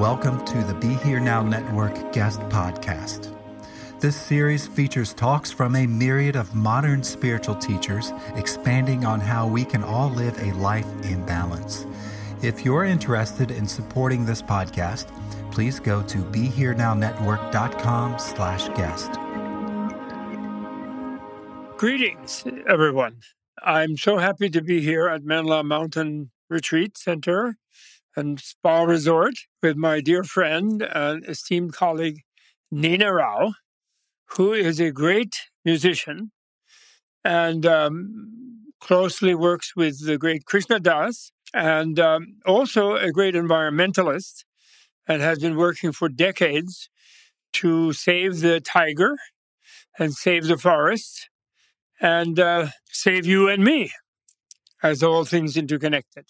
Welcome to the Be Here Now Network guest podcast. This series features talks from a myriad of modern spiritual teachers expanding on how we can all live a life in balance. If you're interested in supporting this podcast, please go to BeHereNowNetwork.com slash guest. Greetings, everyone. I'm so happy to be here at Menla Mountain Retreat Center and Spa Resort with my dear friend and esteemed colleague Nina Rao, who is a great musician and um, closely works with the great Krishna Das, and um, also a great environmentalist and has been working for decades to save the tiger and save the forest and uh, save you and me as all things interconnected.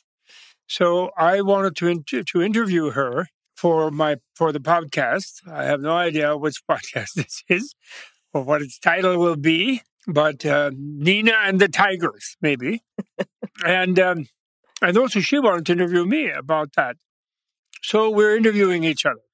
So I wanted to inter- to interview her for my for the podcast. I have no idea which podcast this is or what its title will be, but uh, Nina and the Tigers, maybe. and um, and also she wanted to interview me about that. So we're interviewing each other.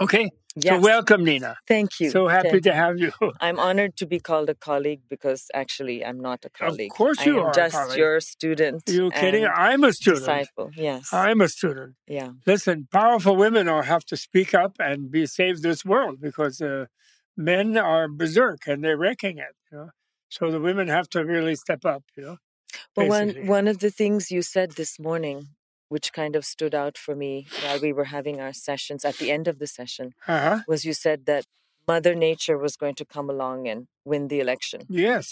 Okay. Yes. So welcome, Nina. Thank you. So happy Thank to have you. I'm honored to be called a colleague because actually I'm not a colleague. Of course I you am are just your student. Are you kidding? I'm a student. Disciple. Yes. I'm a student. yeah. Listen, powerful women are have to speak up and be save this world because uh, men are berserk and they're wrecking it. You know, so the women have to really step up. You know, But one one of the things you said this morning, which kind of stood out for me while we were having our sessions at the end of the session, uh-huh. was you said that Mother Nature was going to come along and win the election. yes,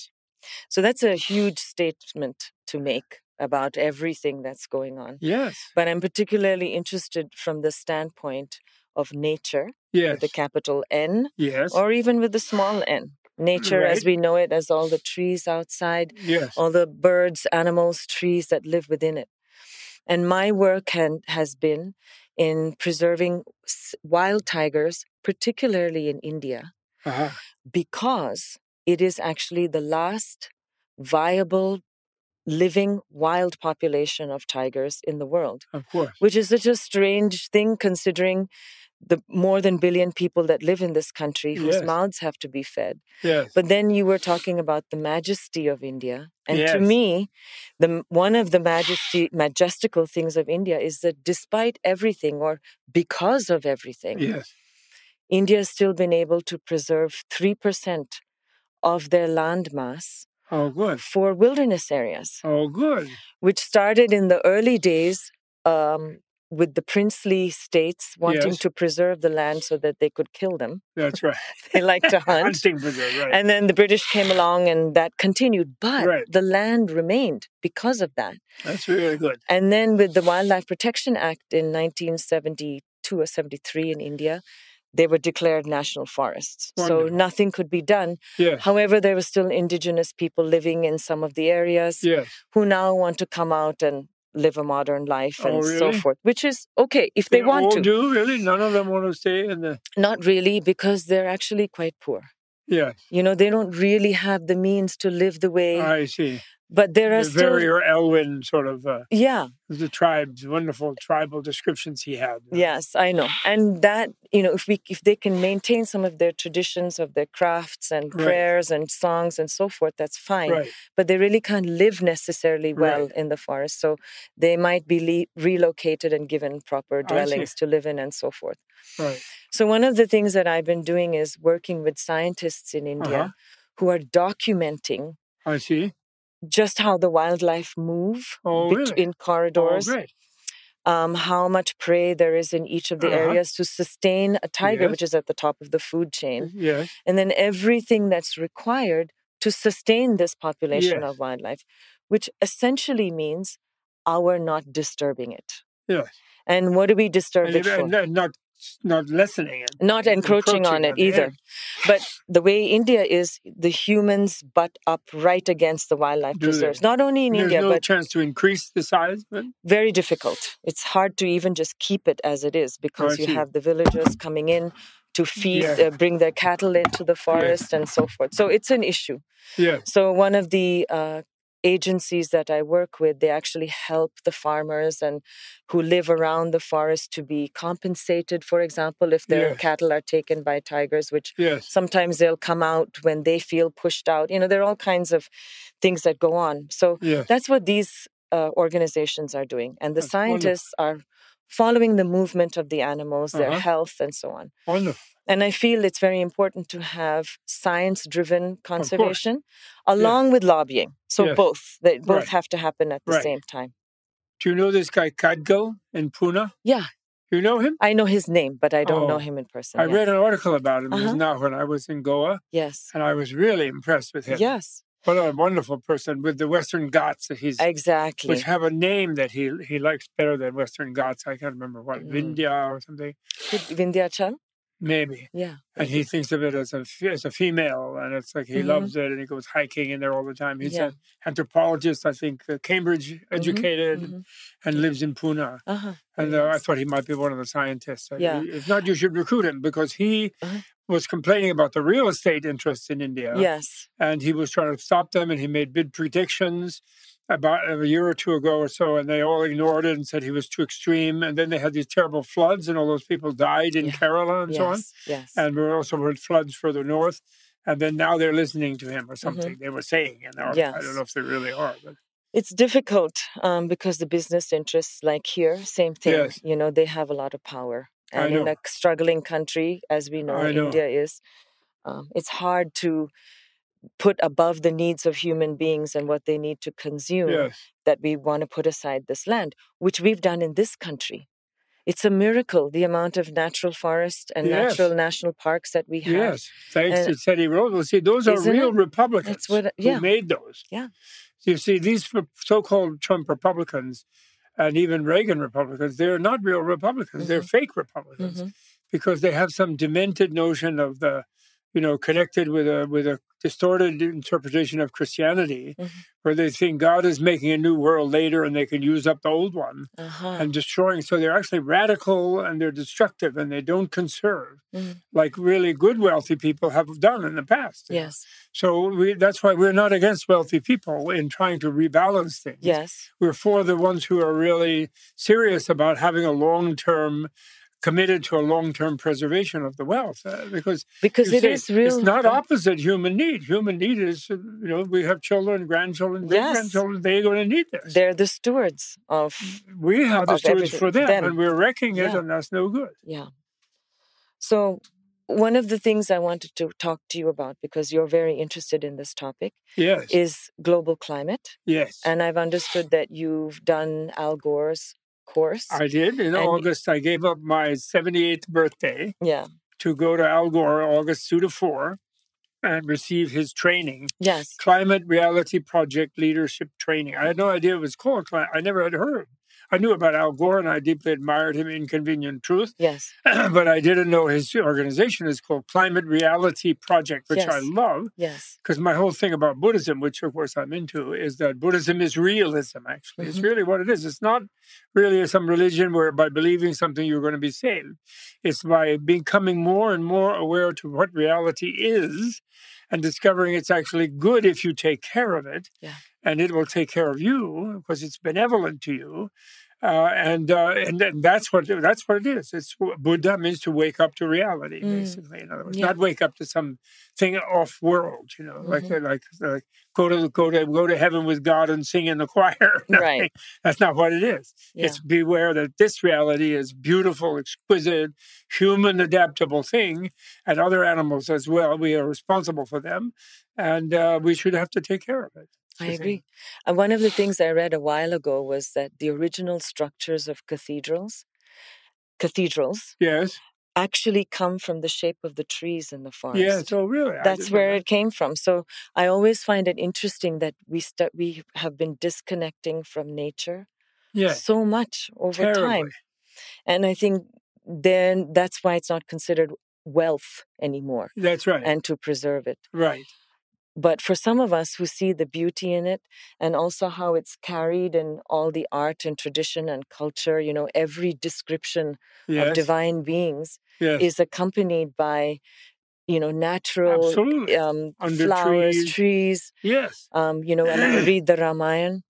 So that's a huge statement to make about everything that's going on. yes, But I'm particularly interested from the standpoint of nature, yes, with the capital N, yes, or even with the small n. Nature as we know it, as all the trees outside, yes, all the birds, animals, trees that live within it. And my work can, has been in preserving wild tigers, particularly in India, uh-huh. because it is actually the last viable living wild population of tigers in the world of course, which is such a strange thing considering the more than billion people that live in this country whose Yes. mouths have to be fed. yes, But then you were talking about the majesty of India, and to me, the one of the majesty majestical things of India is that despite everything, or because of everything, yes, India has still been able to preserve three percent of their land mass oh good, for wilderness areas. Oh good, which started in the early days um, with the princely states wanting Yes. to preserve the land so that they could kill them. that's right. They like to hunt. Hunting them, right? And then the British came along and that continued. But Right. the land remained because of that. that's really good. And then with the Wildlife Protection Act in 1972 or 73 in India, they were declared national forests. So nothing could be done. Yes, However, there were still indigenous people living in some of the areas yes, who now want to come out and live a modern life oh, and Oh, so forth, which is okay if they, want all to. do really. None of them want to stay in the. Not really, because they're actually quite poor. yeah You know, they don't really have the means to live the way I see. But there are the still very Elwin sort of uh, yeah the tribes, wonderful tribal descriptions he had. yes i know and that you know if we if they can maintain some of their traditions of their crafts and Right. prayers and songs and so forth that's fine Right. but they really can't live necessarily well Right. in the forest so they might be le- relocated and given proper dwellings to live in and so forth Right. so one of the things that i've been doing is working with scientists in india Uh-huh. who are documenting I see. Just how the wildlife move Oh, really? in corridors Oh, um, how much prey there is in each of the Uh-huh. areas to sustain a tiger, Yes. which is at the top of the food chain, Yes. and then everything that's required to sustain this population Yes. of wildlife, which essentially means our not disturbing it. Yes. And what do we disturb And, it for? not not lessening it. not encroaching, on it either. yeah. But the way India is, the humans butt up right against the wildlife Do they? preserves. Not only in There's India, no but chance to increase the size it. very difficult. It's hard to even just keep it as it is because you see. have the villagers coming in to feed, Yeah. uh, bring their cattle into the forest and so forth. So it's an issue. yeah So one of the uh, agencies that I work with, they actually help the farmers and who live around the forest to be compensated, for example, if their Yes. cattle are taken by tigers, which Yes. sometimes they'll come out when they feel pushed out. You know, there are all kinds of things that go on. So Yes. that's what these uh, organizations are doing. And the That's wonderful. scientists are following the movement of the animals, their Uh-huh. health, and so on. Wonderful. And I feel it's very important to have science driven conservation along with lobbying. So Yes. both, they both Right. have to happen at the Right. same time. Do you know this guy Gadgil in Pune? Yeah, You know him? I know his name, but I don't know Oh, him in person. I read an article about him Uh-huh. now when I was in Goa, Yes. and I was really impressed with him. Yes, What a wonderful person with the Western Ghats that he's, exactly. which have a name that he he likes better than Western Ghats. I can't remember what, Mm. Vindhya or something, Vindhyachal? Maybe. Yeah. And he thinks of it as a as a female, and it's like he Mhm. loves it, and he goes hiking in there all the time. He's Yeah. an anthropologist, I think, uh, Cambridge educated, mhm. and lives in Pune. Uh-huh. And uh, I thought he might be one of the scientists. Uh, Yeah. If not, you should recruit him because he Uh-huh. was complaining about the real estate interests in India. Yes. And he was trying to stop them, and he made big predictions about a year or two ago or so, and they all ignored it and said he was too extreme. And then they had these terrible floods, and all those people died in Yeah. Kerala and so on. Yes. Yes. And we also had floods further north. And then now they're listening to him or something. They were saying, and I don't Mm-hmm. Know if they really are. But it's difficult um, because the business interests, like here, same thing. Yes. You know, they have a lot of power, and in a struggling country, as we know, know. India is, um, it's hard to put above the needs of human beings and what they need to consume yes, that we want to put aside this land, which we've done in this country. It's a miracle the amount of natural forest and Yes. natural national parks that we have. yes. Thanks And- to Teddy Roosevelt. See, those are real it? Republicans That's what- who made those. Yeah. You see, these so-called Trump Republicans and even Reagan Republicans, they're not real Republicans. They're fake Republicans Mhm. because they have some demented notion of the, you know, connected with a with a distorted interpretation of Christianity, Mhm. where they think God is making a new world later and they can use up the old one Uh-huh. and destroying. So they're actually radical and they're destructive and they don't conserve Mhm. like really good wealthy people have done in the past. Yes. So we, that's why we're not against wealthy people in trying to rebalance things. Yes. We're for the ones who are really serious about having a long term, committed to a long term preservation of the wealth. Uh, because Because it say is real. It's not opposite human need. Human need is, uh, you know, we have children, grandchildren, great Yes. grandchildren. They're going to need this. They're the stewards of we have the stewards everything. for them, Them. and we're wrecking it, Yeah. and that's no good. Yeah. So, one of the things I wanted to talk to you about, because you're very interested in this topic, Yes. is global climate. yes. And I've understood that you've done Al Gore's course. I did. In And- August, I gave up my 78th birthday yeah. to go to Al Gore August 2 to 4 and receive his training, Yes. Climate Reality Project Leadership Training. I had no idea it was called. I never had heard. I knew about Al Gore and I deeply admired him, in Inconvenient Truth, Yes. but I didn't know his organization is called Climate Reality Project, which I love Yes. because my whole thing about Buddhism, which of course I'm into, is that Buddhism is realism, actually. It's Mhm. really what it is. It's not really some religion where by believing something you're going to be saved. It's by becoming more and more aware to what reality is and discovering it's actually good if you take care of it. Yeah. And it will take care of you because it's benevolent to you. Uh, and uh, and and that's what that's what it is. It's Buddha means to wake up to reality, Mm. basically. In other words, Yeah. not wake up to some thing off world. You know, like Mhm. like like go to go to go to heaven with God and sing in the choir. Right. That's not what it is. Yeah. It's beware that this reality is beautiful, exquisite, human, adaptable thing, and other animals as well. We are responsible for them, and uh, we should have to take care of it. I agree. And one of the things I read a while ago was that the original structures of cathedrals, cathedrals, Yes. actually come from the shape of the trees in the forest. Yes. Oh, really? That's know where it came from. So I always find it interesting that we start we have been disconnecting from nature Yes. so much over Terribly. time. And I think then that's why it's not considered wealth anymore That's right. and to preserve it. right. But for some of us who see the beauty in it and also how it's carried in all the art and tradition and culture, you know, every description Yes. of divine beings yes. is accompanied by, you know, natural um, flowers, trees. trees. yes. Um, you know, when I read the Ramayana,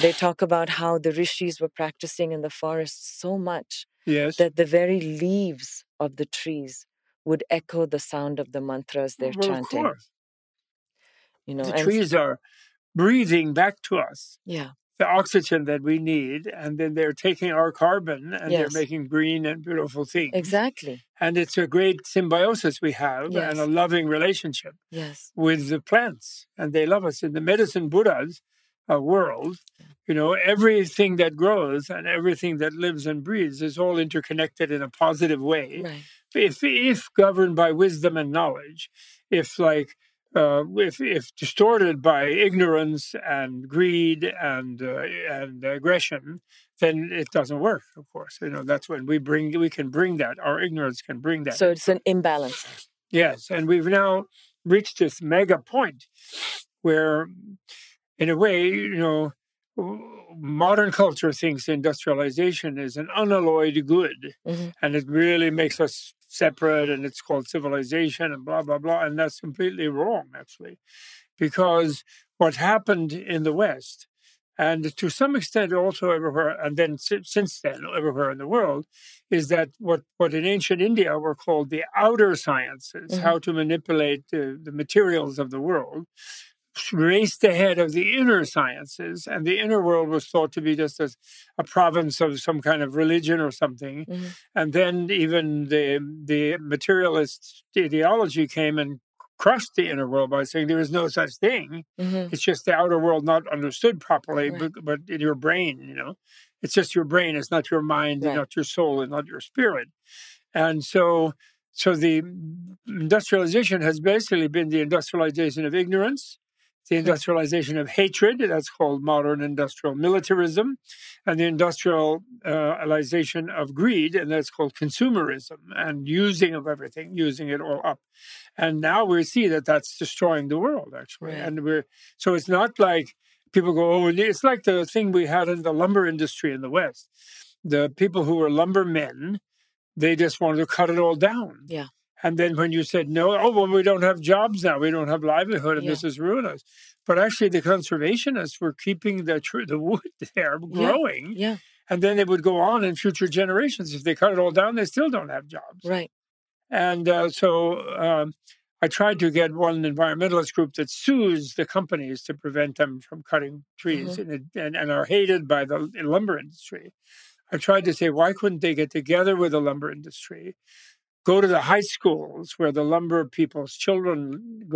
they talk about how the rishis were practicing in the forest so much Yes. that the very leaves of the trees would echo the sound of the mantras they're well, chanting. Of course. You know, The trees are breathing back to us yeah, the oxygen that we need, and then they're taking our carbon and Yes. they're making green and beautiful things. exactly. And it's a great symbiosis we have and a loving relationship Yes. with the plants, and they love us. In the medicine Buddha's uh, world, you know, everything that grows and everything that lives and breathes is all interconnected in a positive way. Right. If if governed by wisdom and knowledge, if like uh, if if distorted by ignorance and greed and uh, and aggression, then it doesn't work. Of course, you know that's when we bring we can bring that. Our ignorance can bring that. So it's an imbalance. Yes, and we've now reached this mega point where, in a way, you know, modern culture thinks industrialization is an unalloyed good, Mhm. and it really makes us separate, and it's called civilization, and blah blah blah, and that's completely wrong, actually, because what happened in the West. And to some extent, also everywhere, and then since then, everywhere in the world, is that what, what in ancient India were called the outer sciences, Mhm. how to manipulate the, the materials of the world, raced ahead of the inner sciences. And the inner world was thought to be just as a province of some kind of religion or something. Mhm. And then even the, the materialist ideology came and crushed the inner world by saying there is no such thing. Mhm. It's just the outer world not understood properly, Right. but, but in your brain, you know, it's just your brain. It's not your mind, Right. not your soul, and not your spirit. And so, so the industrialization has basically been the industrialization of ignorance, the industrialization of hatred. That's called modern industrial militarism, and the industrialization of greed, and that's called consumerism and using of everything, using it all up. And now we see that that's destroying the world, actually. Right. And we're so it's not like people go, oh, it's like the thing we had in the lumber industry in the West. The people who were lumbermen, they just wanted to cut it all down. Yeah. And then when you said no, oh well, we don't have jobs now, we don't have livelihood, and Yeah. this is ruining us. But actually, the conservationists were keeping the tr- the wood there growing, Yeah. and then it would go on in future generations. If they cut it all down, they still don't have jobs. Right. And uh, so um, I tried to get one environmentalist group that sues the companies to prevent them from cutting trees and, and, and are hated by the lumber industry. I tried to say, why couldn't they get together with the lumber industry, go to the high schools where the lumber people's children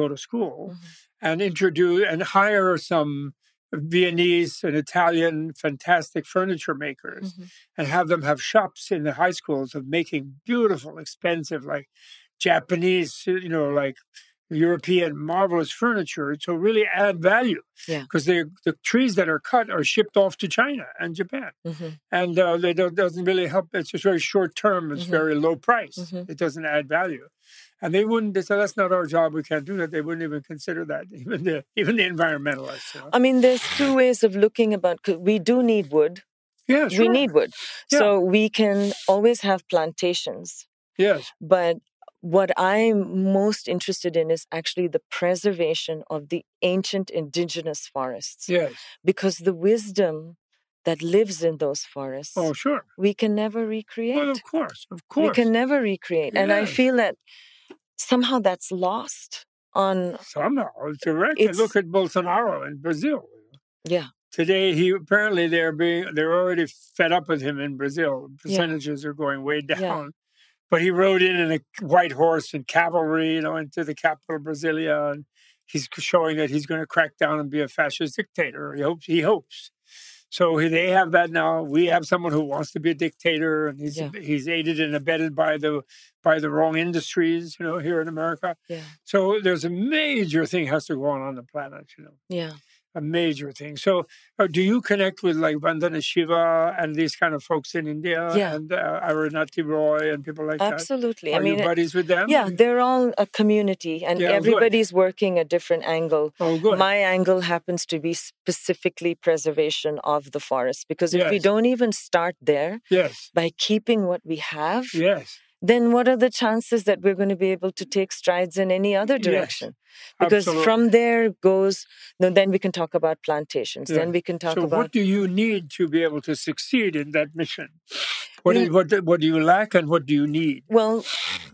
go to school, Mhm. and introduce and hire some Viennese and Italian fantastic furniture makers Mhm. and have them have shops in the high schools of making beautiful, expensive, like Japanese, you know, like European marvelous furniture to really add value. Because the the trees that are cut are shipped off to China and Japan, Mhm. and uh, they don't doesn't really help. It's just very short term. It's Mhm. very low price. Mhm. It doesn't add value. And they wouldn't. They said that's not our job. We can't do that. They wouldn't even consider that. Even the even the environmentalists. You know? I mean, there's two ways of looking about, We do need wood. yeah, sure. We need wood, Yeah. so we can always have plantations. yes, But what I'm most interested in is actually the preservation of the ancient indigenous forests. Yes. Because the wisdom that lives in those forests, Oh, sure. we can never recreate. Well, of course, of course. we can never recreate. And I feel that somehow that's lost on, Somehow, it's correct. It's- Look at Bolsonaro in Brazil. yeah, Today, he apparently they're being they're already fed up with him in Brazil. Percentages are going way down. But he rode in in a white horse and cavalry, you know, into the capital of Brasilia, and he's showing that he's going to crack down and be a fascist dictator. He hopes. He hopes. So they have that now. We have someone who wants to be a dictator, and he's Yeah. he's aided and abetted by the by the wrong industries, you know, here in America. yeah, So there's a major thing has to go on on the planet, you know yeah. A major thing. So, uh, do you connect with like Vandana Shiva and these kind of folks in India Yeah. and uh, Arundhati Roy and people like Absolutely. that? Are I mean, you buddies with them? yeah, they're all a community and Yeah, good. everybody's working a different angle. Oh, good. My angle happens to be specifically preservation of the forest because if we don't even start there yes. by keeping what we have, Yes. Then what are the chances that we're going to be able to take strides in any other Yes, direction? Because absolutely. from there goes, no, then we can talk about plantations. Yeah. Then we can talk so, about what do you need to be able to succeed in that mission? What, We- is, what, what do you lack and what do you need? Well,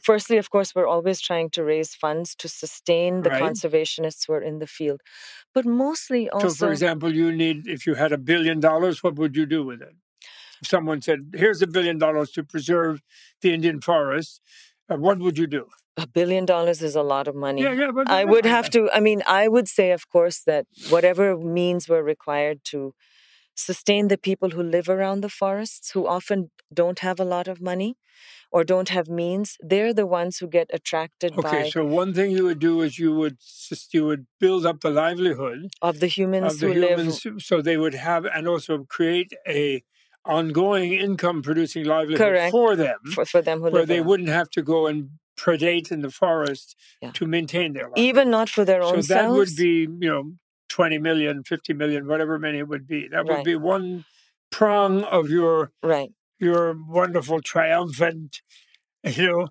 firstly, of course, we're always trying to raise funds to sustain the Right. conservationists who are in the field. But mostly also, so, for example, you need, if you had a billion dollars, what would you do with it? Someone said, here's a billion dollars to preserve the Indian forest, uh, what would you do? a billion dollars is a lot of money. Yeah, yeah, I would have to, I mean, I would say, of course, that whatever means were required to sustain the people who live around the forests, who often don't have a lot of money or don't have means, they're the ones who get attracted by Okay, by so one thing you would do is you would you would build up the livelihood of the humans of the who live. humans, so they would have and also create a ongoing income producing livelihood Correct. for them, For, for them who where they around. wouldn't have to go and predate in the forest Yeah. to maintain their life. even not for their own so own that selves. would be you know 20 million 50 million whatever many it would be that would Right. be one prong of your right. your wonderful triumphant you know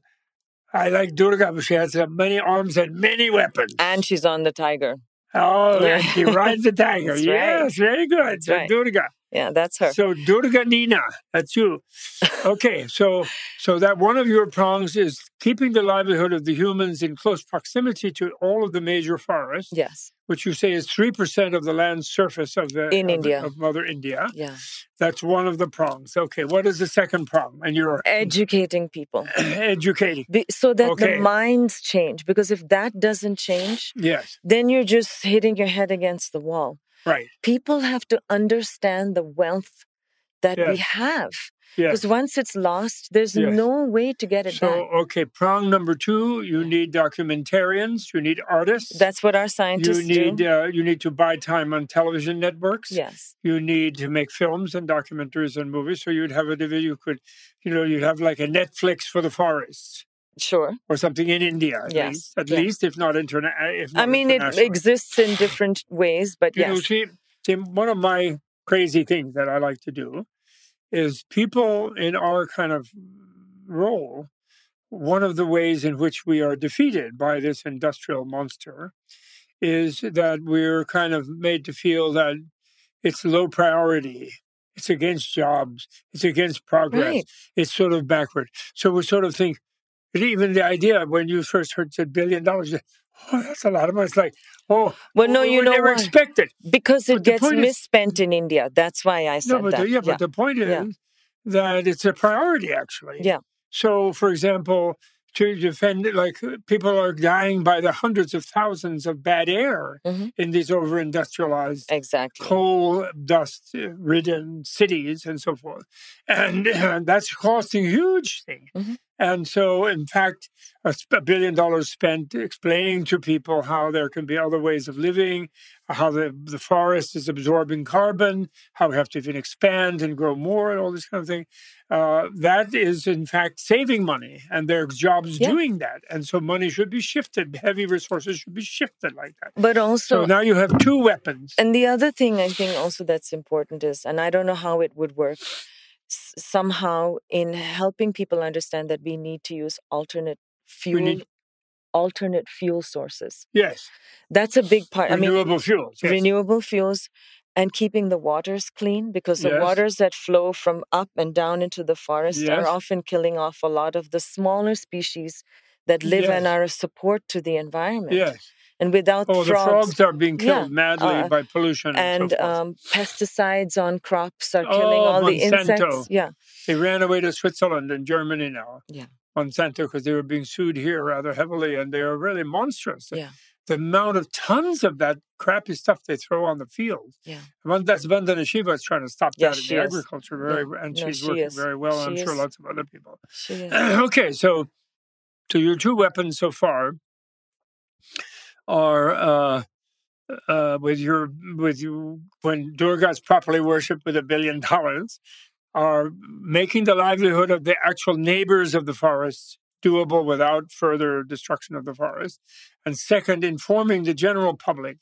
I like Durga, but she has many arms and many weapons. And she's on the tiger. Oh, Yeah. she rides the tiger. That's right. yes, very good. So right. Durga. Yeah, that's her. So Durga Nina, that's you. Okay, so so that one of your prongs is keeping the livelihood of the humans in close proximity to all of the major forests, yes. which you say is three percent of the land surface of the In of, India. of Mother India. Yeah. That's one of the prongs. Okay, what is the second prong? And you're Educating people. educating. Be- so that Okay. the minds change. Because if that doesn't change, Yes, then you're just hitting your head against the wall. Right. People have to understand the wealth that we Yes. have. Yes. Because once it's lost, there's Yes. no way to get it So back. So, okay, prong number two, you need documentarians, you need artists. That's what our you scientists need do. uh, you need to buy time on television networks. yes. You need to make films and documentaries and movies. So you'd have a division. You could, you know, you'd have like a Netflix for the forests Sure. or something in India. At Yes, least, at yeah. least if not internet. Uh, if not I mean, it exists in different ways, but You know, yes. see, see, one of my crazy things that I like to do is people in our kind of role. One of the ways in which we are defeated by this industrial monster is that we're kind of made to feel that it's low priority. It's against jobs. It's against progress. Right. It's sort of backward. So we sort of think, even the idea when you first heard said billion dollars, oh, that's a lot of money. It's like, oh, Well, no, we you know never why? expect it. Because it But gets point is- misspent in India. That's why I said No, but that. the, yeah, but the point is Yeah. that it's a priority actually. Yeah. So, for example, to defend like people are dying by the hundreds of thousands of bad air Mhm. in these over-industrialized, exactly. coal dust-ridden cities and so forth, and, that's costing huge thing. Mhm. And so, in fact, a, billion dollars spent explaining to people how there can be other ways of living, how the, the forest is absorbing carbon, how we have to even expand and grow more, and all this kind of thing. Uh, that is, in fact, saving money, and there are jobs Yeah. doing that. And so, money should be shifted. Heavy resources should be shifted like that. But So, also, now you have two weapons. and the other thing I think also that's important is, and I don't know how it would work, s- somehow in helping people understand that we need to use alternate fuel, need- alternate fuel sources. Yes. That's a big part. I mean, Renewable fuels. Yes. renewable fuels and keeping the waters clean because the Yes. waters that flow from up and down into the forest Yes. are often killing off a lot of the smaller species that live and are a support to the environment. yes. And without Oh, the frogs, frogs are being Yeah, killed madly uh, by pollution and, and so um, pesticides on crops are killing Oh, all the insects. Yeah, they ran away to Switzerland and Germany now. Yeah. Monsanto, because they were being sued here rather heavily, and they are really monstrous. Yeah. The amount of tons of that crappy stuff they throw on the field. Yeah. One, that's Vandana Shiva is trying to stop that in the is. agriculture, very, and No, she's she working is. very well. I'm She sure lots of other people. she is. okay, so to your two weapons so far are uh, uh, with your with you when Durga is properly worshipped with a billion dollars, are making the livelihood of the actual neighbors of the forests doable without further destruction of the forest, and second, informing the general public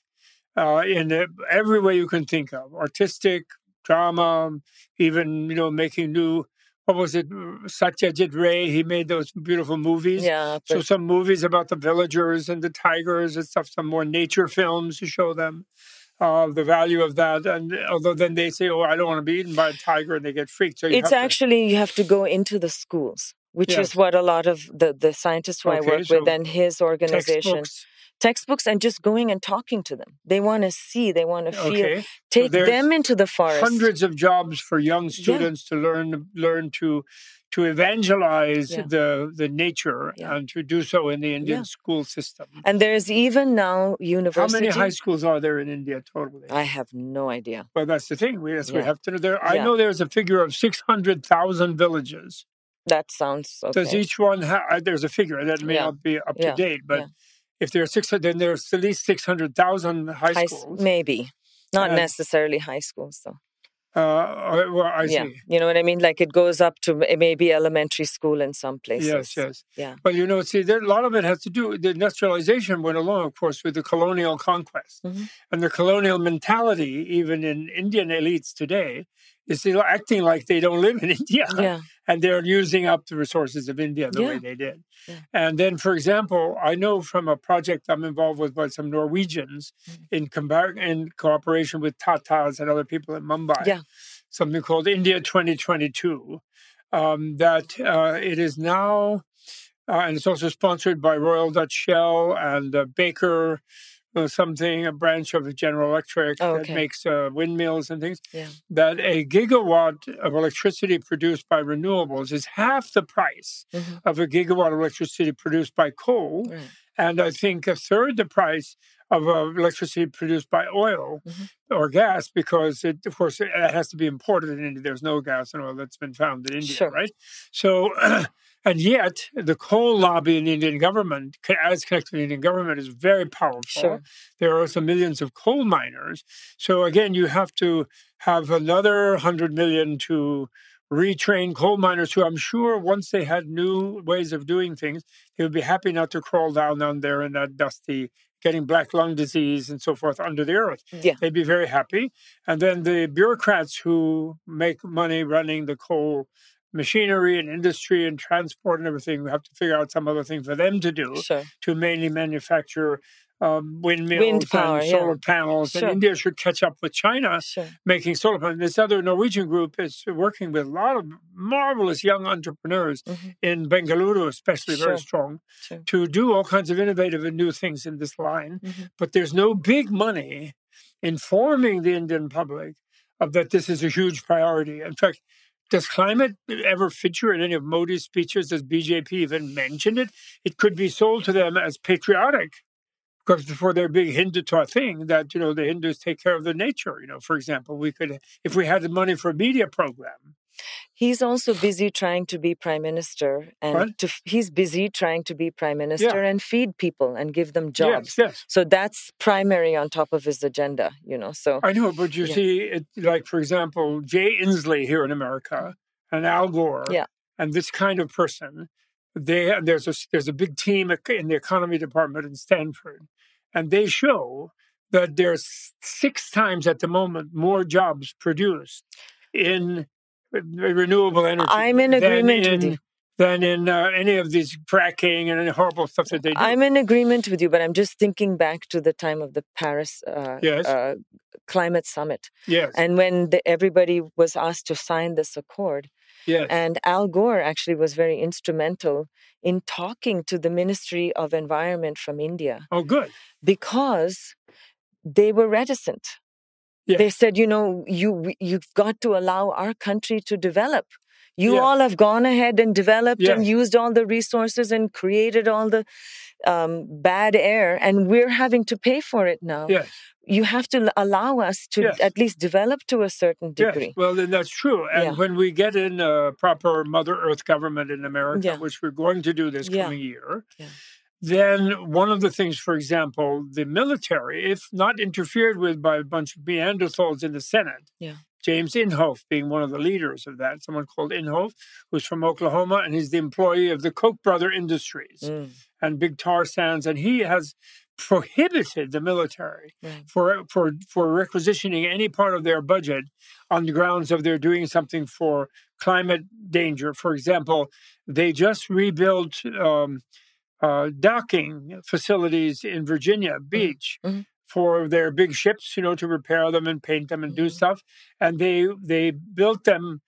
uh, in every way you can think of, artistic, drama, even you know making new. What was it? Satyajit Ray. He made those beautiful movies. Yeah, So some movies about the villagers and the tigers and stuff, some more nature films to show them uh, the value of that. And although then they say, "Oh, I don't want to be eaten by a tiger," and they get freaked. So it's have to- actually you have to go into the schools, which Yes. is what a lot of the the scientists who I work so with and his organization textbooks. Textbooks and just going and talking to them. They want to see, they want to feel, Okay, take there's them into the forest. hundreds of jobs for young students to learn learn to to evangelize Yeah. the the nature Yeah. and to do so in the Indian Yeah. school system. And there's even now university. How many high schools are there in India totally? I have no idea. Well, that's the thing. We, yes, we have to know. There, I Yeah. know there's a figure of six hundred thousand villages. That sounds okay. Does each one have? Uh, there's a figure that may Yeah. not be up Yeah. to date, but Yeah. if there's 600, then there's at least six hundred thousand high high, schools. maybe not And- necessarily high schools though. Uh, well, I yeah, see. you know what I mean. Like it goes up to maybe elementary school in some places. Yes, yes. Yeah. But you know, see, there, a lot of it has to do. The industrialization went along, of course, with the colonial conquest, Mhm. and the colonial mentality, even in Indian elites today, is still acting like they don't live in India. Yeah. and they're using up the resources of India the way they did. Yeah. And then, for example, I know from a project I'm involved with by some Norwegians Mm. in, in cooperation with Tatas and other people in Mumbai, Yeah. something called India 2022, um, that uh, it is now, uh, and it's also sponsored by Royal Dutch Shell and uh, Baker. Uh, Something, a branch of General Electric Oh, that makes uh, windmills and things Yeah. that a gigawatt of electricity produced by renewables is half the price Mhm. of a gigawatt of electricity produced by coal, Right. and I think a third the price of uh, electricity produced by oil Mhm. or gas, because it, of course, it has to be imported in India. There's no gas and oil that's been found in India, Sure. right? So, and yet the coal lobby in the Indian government, as connected to the Indian government, is very powerful. Sure. There are also millions of coal miners. So again, you have to have another hundred million to retrain coal miners who I'm sure once they had new ways of doing things, they would be happy not to crawl down down there in that dusty, getting black lung disease and so forth under the earth. Yeah. They'd be very happy. And then the bureaucrats who make money running the coal machinery and industry and transport and everything, we have to figure out some other thing for them to do Sure. to mainly manufacture um, windmills power, and yeah. solar panels. Sure. And India should catch up with China Sure. making solar panels. This other Norwegian group is working with a lot of marvelous young entrepreneurs Mhm. in Bengaluru, especially very strong, Sure. to do all kinds of innovative and new things in this line. Mhm. But there's no big money informing the Indian public of that this is a huge priority. In fact, does climate ever feature in any of Modi's speeches? Does BJP even mention it? It could be sold to them as patriotic because for their big Hindutva thing that, you know, the Hindus take care of the nature. You know, for example, we could, if we had the money for a media program, He's also busy trying to be prime minister, and to, he's busy trying to be prime minister and feed people and give them jobs. yes, yes. So that's primary on top of his agenda, you know. So I know, but you Yeah. see, it, like for example, Jay Inslee here in America, and Al Gore, Yeah. and this kind of person, they there's a there's a big team in the economy department in Stanford, and they show that there's six times at the moment more jobs produced in renewable energy. I'm in than agreement with in you. than in uh, any of these fracking and any horrible stuff that they do. I'm in agreement with you, but I'm just thinking back to the time of the Paris uh, Yes. uh, climate summit, yes, and when the, everybody was asked to sign this accord, yes, and Al Gore actually was very instrumental in talking to the Ministry of Environment from India oh, good. because they were reticent. Yeah. They said, you know, you you've got to allow our country to develop. You Yeah. all have gone ahead and developed and used all the resources and created all the um, bad air, and we're having to pay for it now. Yes, You have to allow us to Yes. at least develop to a certain degree. yes. Well, then that's true. And Yeah. when we get in a proper Mother Earth government in America, Yeah. which we're going to do this Yeah. coming year, then one of the things, for example, the military, if not interfered with by a bunch of Neanderthals in the Senate, Yeah. James Inhofe being one of the leaders of that, someone called Inhofe, who's from Oklahoma, and he's the employee of the Koch brother industries Mm, and big tar sands, and he has prohibited the military right. for for for requisitioning any part of their budget on the grounds of they're doing something for climate danger. For example, they just rebuilt um, uh, docking facilities in Virginia Beach. mhm. For their big ships, you know, to repair them and paint them and do Mhm. stuff, and they they built them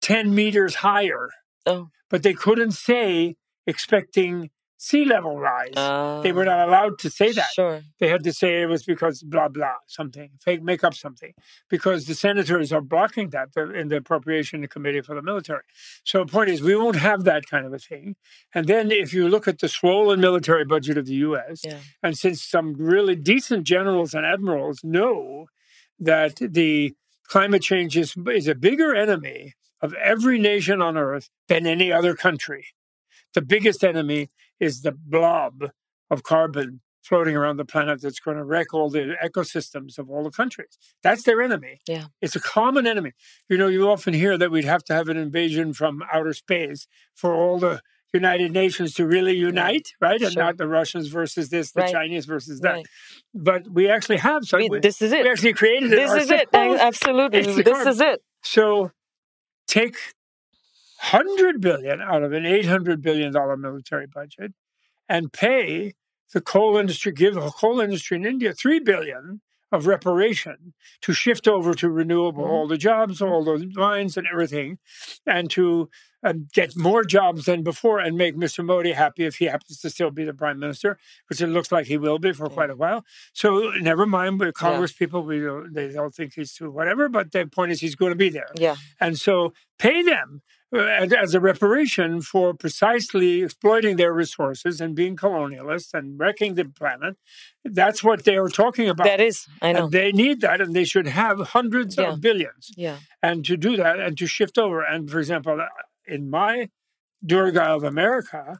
ten meters higher, Oh, but they couldn't say expecting sea level rise. they were ah, not allowed to say that Sure. they had to say it was because blah blah something fake make up something because the senators are blocking that in the appropriation committee for the military so the point is we won't have that kind of a thing and then if you look at the swollen military budget of the us Yeah. and since some really decent generals and admirals know that the climate change is, is a bigger enemy of every nation on earth than any other country the biggest enemy is the blob of carbon floating around the planet that's going to wreck all the ecosystems of all the countries. That's their enemy. Yeah. It's a common enemy. You know, you often hear that we'd have to have an invasion from outer space for all the United Nations to really unite, right? And Sure. not the Russians versus this, the Right. Chinese versus that. Right. But we actually have some. We- this is it. we actually created it. This is it. Absolutely. This carbon. is it. So take 100 billion out of an 800 billion dollar military budget and pay the coal industry give the coal industry in India 3 billion of reparation to shift over to renewable Mhm. all the jobs all the mines and everything and to uh, get more jobs than before and make Mr. Modi happy if he happens to still be the prime minister, which it looks like he will be for Yeah. quite a while. So never mind with Congress people, we don't, they don't think he's too whatever, but the point is he's going to be there. Yeah. And so pay them uh, as, a reparation for precisely exploiting their resources and being colonialists and wrecking the planet. That's what they were talking about. That is. I know. And they need that, and they should have hundreds Yeah. of billions. Yeah. And to do that, and to shift over, and for example, in my Durga of America,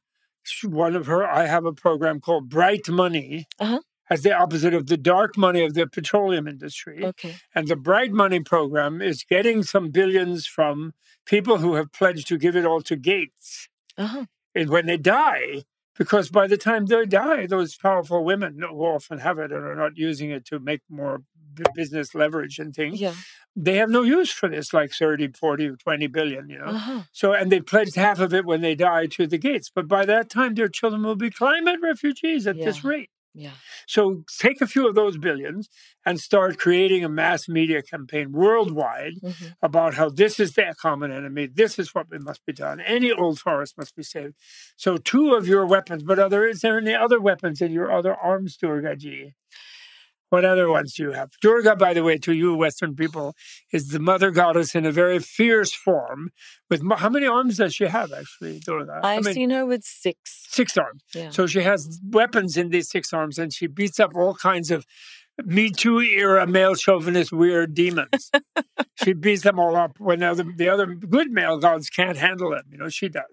one of her, I have a program called Bright Money, Uh-huh. as the opposite of the dark money of the petroleum industry. Okay. And the Bright Money program is getting some billions from people who have pledged to give it all to Gates. Uh-huh. And when they die, because by the time they die, those powerful women who often have it and are not using it to make more business leverage and things, Yeah. they have no use for this, like 30, 40, 20 billion, you know. Uh-huh. So, and they pledged half of it when they die to the Gates. But by that time, their children will be climate refugees at this rate. Yeah. So take a few of those billions and start creating a mass media campaign worldwide Mhm. about how this is the common enemy. This is what must be done. Any old forest must be saved. So two of your weapons, but other is there any other weapons in your other arms, Durgaji? What other ones do you have? Durga, by the way, to you Western people, is the mother goddess in a very fierce form. With how many arms does she have, actually, Durga? I I've mean, seen her with six. six arms. Yeah. So she has weapons in these six arms, and she beats up all kinds of Me Too era male chauvinist weird demons. she beats them all up when the other, the other good male gods can't handle them. You know, she does.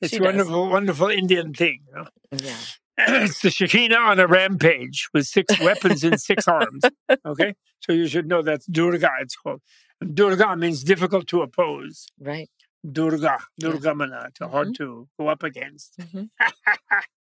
It's She a does. wonderful, wonderful Indian thing. You know? Yeah. It's the Shekinah on a rampage with six weapons in six arms. Okay, so you should know that's Durga. It's called. And Durga means difficult to oppose. Right. Durga. Durgamana, to hard Mhm. to go up against. Mhm.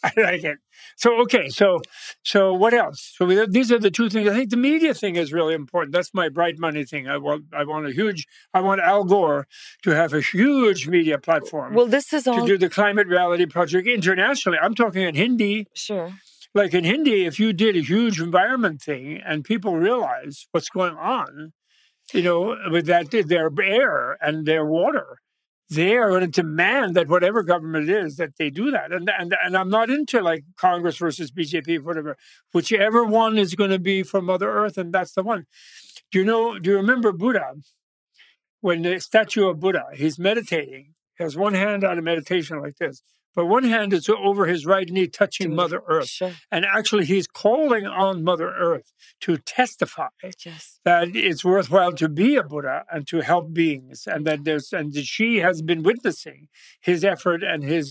I like it. So okay, so so what else? So we, these are the two things. I think the media thing is really important. That's my bright money thing. I want I want a huge. I want Al Gore to have a huge media platform. Well, this is all to do the climate reality project internationally. I'm talking in Hindi. sure. Like in Hindi, if you did a huge environment thing and people realize what's going on, you know, with that their air and their water, they are going to demand that whatever government is that they do that. And and and I'm not into like Congress versus BJP, whatever. Whichever one is going to be for Mother Earth, and that's the one. Do you know? Do you remember Buddha? When the statue of Buddha, he's meditating. Has one hand on a meditation like this, but one hand is over his right knee, touching Mother Earth. Sure. And actually, he's calling on Mother Earth to testify Yes. that it's worthwhile to be a Buddha and to help beings, and that there's and that she has been witnessing his effort and his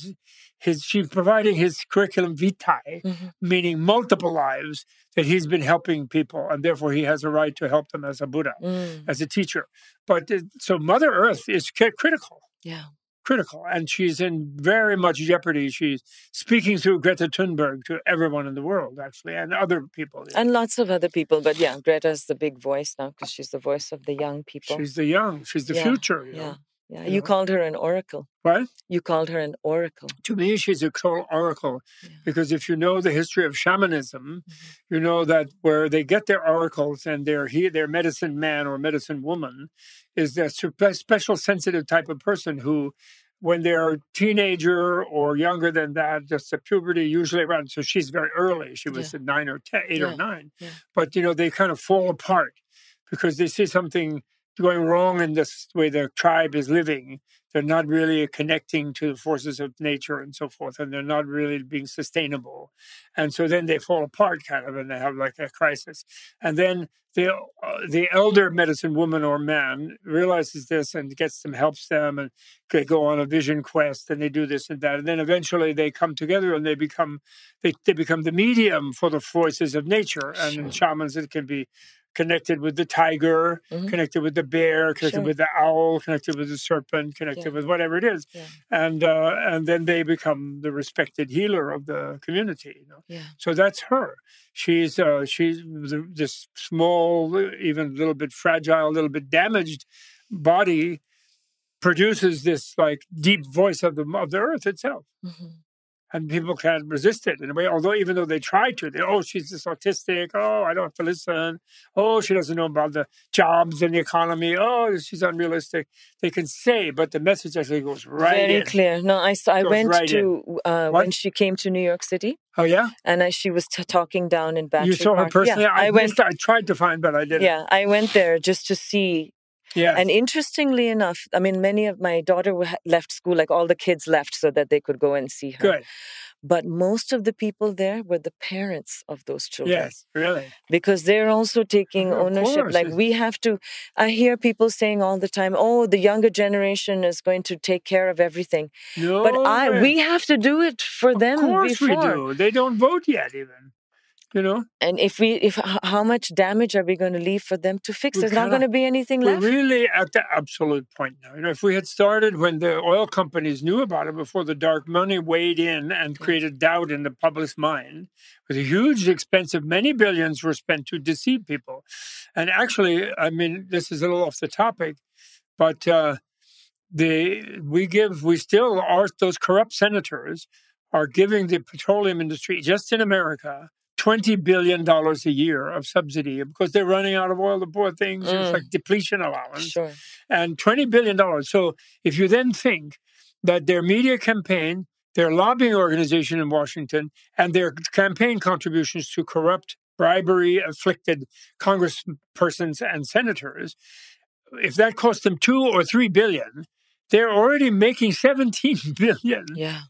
his she's providing his curriculum vitae, Mhm. meaning multiple lives that he's been helping people, and therefore he has a right to help them as a Buddha, Mm, as a teacher. But uh, so Mother Earth is critical yeah. Critical, and she's in very much jeopardy. She's speaking through Greta Thunberg to everyone in the world, actually, and other people. And lots of other people, but yeah, Greta's the big voice now because she's the voice of the young people. she's the young, she's the Yeah, future. You yeah. know? Yeah, you you know. called her an oracle. What? You called her an oracle. To me, she's a total oracle Yeah. Mm-hmm. because if you know the history of shamanism, you know that where they get their oracles and their he, their medicine man or medicine woman is that spe- special sensitive type of person who when they're a teenager or younger than that, just at puberty, usually around. So she's very early. She was at nine or ten, eight Yeah, or nine. yeah. But you know, they kind of fall apart because they see something going wrong in this way the tribe is living. They're not really connecting to the forces of nature and so forth, and they're not really being sustainable. And so then they fall apart, kind of, and they have like a crisis. And then the uh, the elder medicine woman or man realizes this and gets them, helps them, and they go on a vision quest, and they do this and that, and then eventually they come together and they become they, they become the medium for the forces of nature. And in shamans, it can be connected with the tiger, Mhm. connected with the bear, connected Sure. with the owl, connected with the serpent, connected Yeah. with whatever it is, Yeah. and uh, and then they become the respected healer of the community. You know? Yeah. So that's her. She's uh, she's this small, even a little bit fragile, a little bit damaged body produces this like deep voice of the of the earth itself Mhm. And people can't resist it in a way. Although even though they try to, they oh she's just autistic. Oh I don't have to listen. Oh she doesn't know about the jobs and the economy. Oh she's unrealistic. They can say, but the message actually goes right Very in. clear. No, I, I went right to uh, when she came to New York City, Oh yeah, and I, she was t- talking down in Battery you saw her Park. personally. Yeah, I, I went. I tried to find, but I didn't. Yeah, I went there just to see. Yeah. And interestingly enough, I mean, many of my daughter left school, like all the kids left, so that they could go and see her. Good. But most of the people there were the parents of those children. Yes, really. because they're also taking Of ownership course, like we have to i hear people saying all the time oh the younger generation is going to take care of everything No, but i we have to do it for them Of course before we do. They don't vote yet, even. You know, and if we if how much damage are we going to leave for them to fix We there's not going to be anything we're left really at the absolute point now. You know, if we had started when the oil companies knew about it before the dark money weighed in and created doubt in the public's mind, with a huge expensive, many billions were spent to deceive people. And actually, I mean, this is a little off the topic, but uh, the we give we still are those corrupt senators are giving the petroleum industry just in America. Twenty billion dollars a year of subsidy because they're running out of oil. The poor things, it's Mm. like depletion allowance sure and $20 billion. So if you then think that their media campaign, their lobbying organization in Washington, and their campaign contributions to corrupt, bribery afflicted congresspersons and senators, if that cost them two or three billion, they're already making 17 billion yeah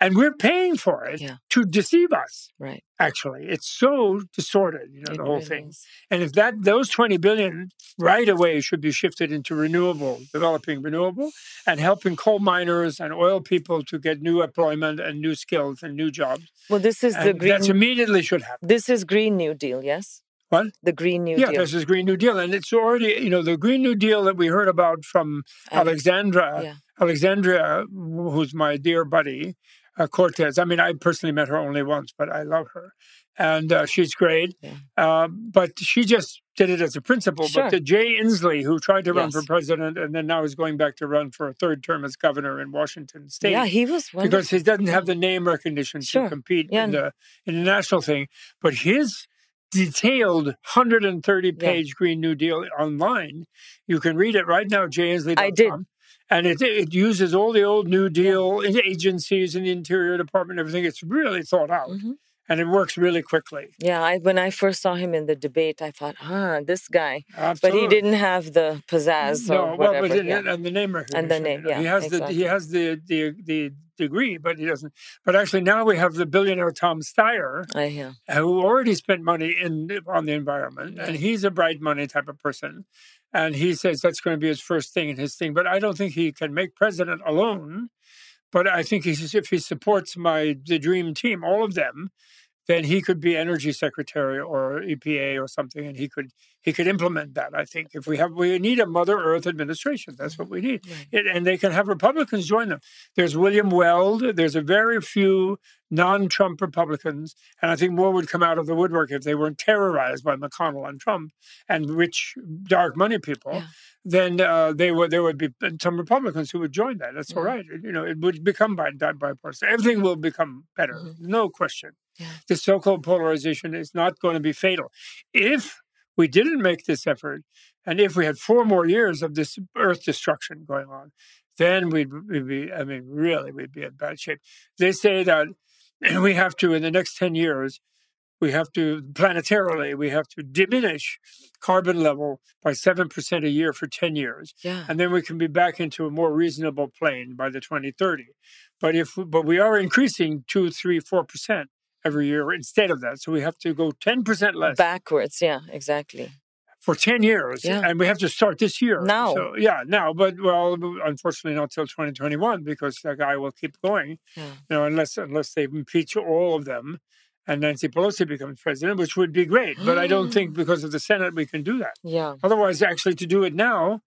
and we're paying for it Yeah. to deceive us right actually it's so distorted you know It the whole really thing is. and if that those 20 billion right away should be shifted into renewable, developing renewable and helping coal miners and oil people to get new employment and new skills and new jobs. well this is the green that's immediately should happen. this is green new deal yes What? the green new Yeah, deal this is Green New Deal. And it's already, you know, the Green New Deal that we heard about from Alex- Alexandra, yeah. Alexandria, who's my dear buddy, uh, Cortez. I mean, I personally met her only once, but I love her, and uh, she's great. Yeah. Um, but she just did it as a principle. Sure. But the Jay Inslee, who tried to run for president and then now is going back to run for a third term as governor in Washington State, Yeah, he was one because he doesn't have the name recognition Sure. to compete Yeah. in the in the national thing. But his detailed 130 page Green New Deal online, you can read it right now, jayinslee.com. I did. And it, it uses all the old New Deal agencies and the Interior Department, everything. It's really thought out. Mhm. And it works really quickly. Yeah, I, when I first saw him in the debate, I thought, ah, this guy. But he didn't have the pizzazz no, or well, but it, yeah. and the name recognition. And the name, know. he yeah, has the he has the, the the degree, but he doesn't. But actually, now we have the billionaire Tom Steyer, I, yeah. who already spent money in on the environment, and he's a bright money type of person, and he says that's going to be his first thing and his thing. But I don't think he can make president alone. But I think he's, if he supports my the dream team, all of them, then he could be energy secretary or EPA or something, and he could he could implement that. I think if we have we need a Mother Earth administration, that's what we need, Right. it, and they can have Republicans join them. There's William Weld. There's a very few non-Trump Republicans, and I think more would come out of the woodwork if they weren't terrorized by McConnell and Trump and rich dark money people. Yeah. Then uh, they would there would be some Republicans who would join that. That's all Yeah. right. You know, it would become bi- bi- bipartisan. Everything will become better, Mhm. no question. Yeah. The so-called polarization is not going to be fatal. If we didn't make this effort, and if we had four more years of this Earth destruction going on, then we'd, we'd be. I mean, really, we'd be in bad shape. They say that we have to in the next ten years. We have to planetarily. We have to diminish carbon level by seven percent a year for ten years Yeah. and then we can be back into a more reasonable plane by the 2030. But if but we are increasing two, three, four percent every year instead of that, so we have to go ten percent less Backwards. Yeah, exactly. for ten years, Yeah. and we have to start this year Now. So, yeah, now, but well, unfortunately, not till 2021 because that guy will keep going. Yeah. You know, unless unless they impeach all of them. And Nancy Pelosi becomes president, which would be great. But I don't think because of the Senate we can do that. Yeah. Otherwise, actually, to do it now,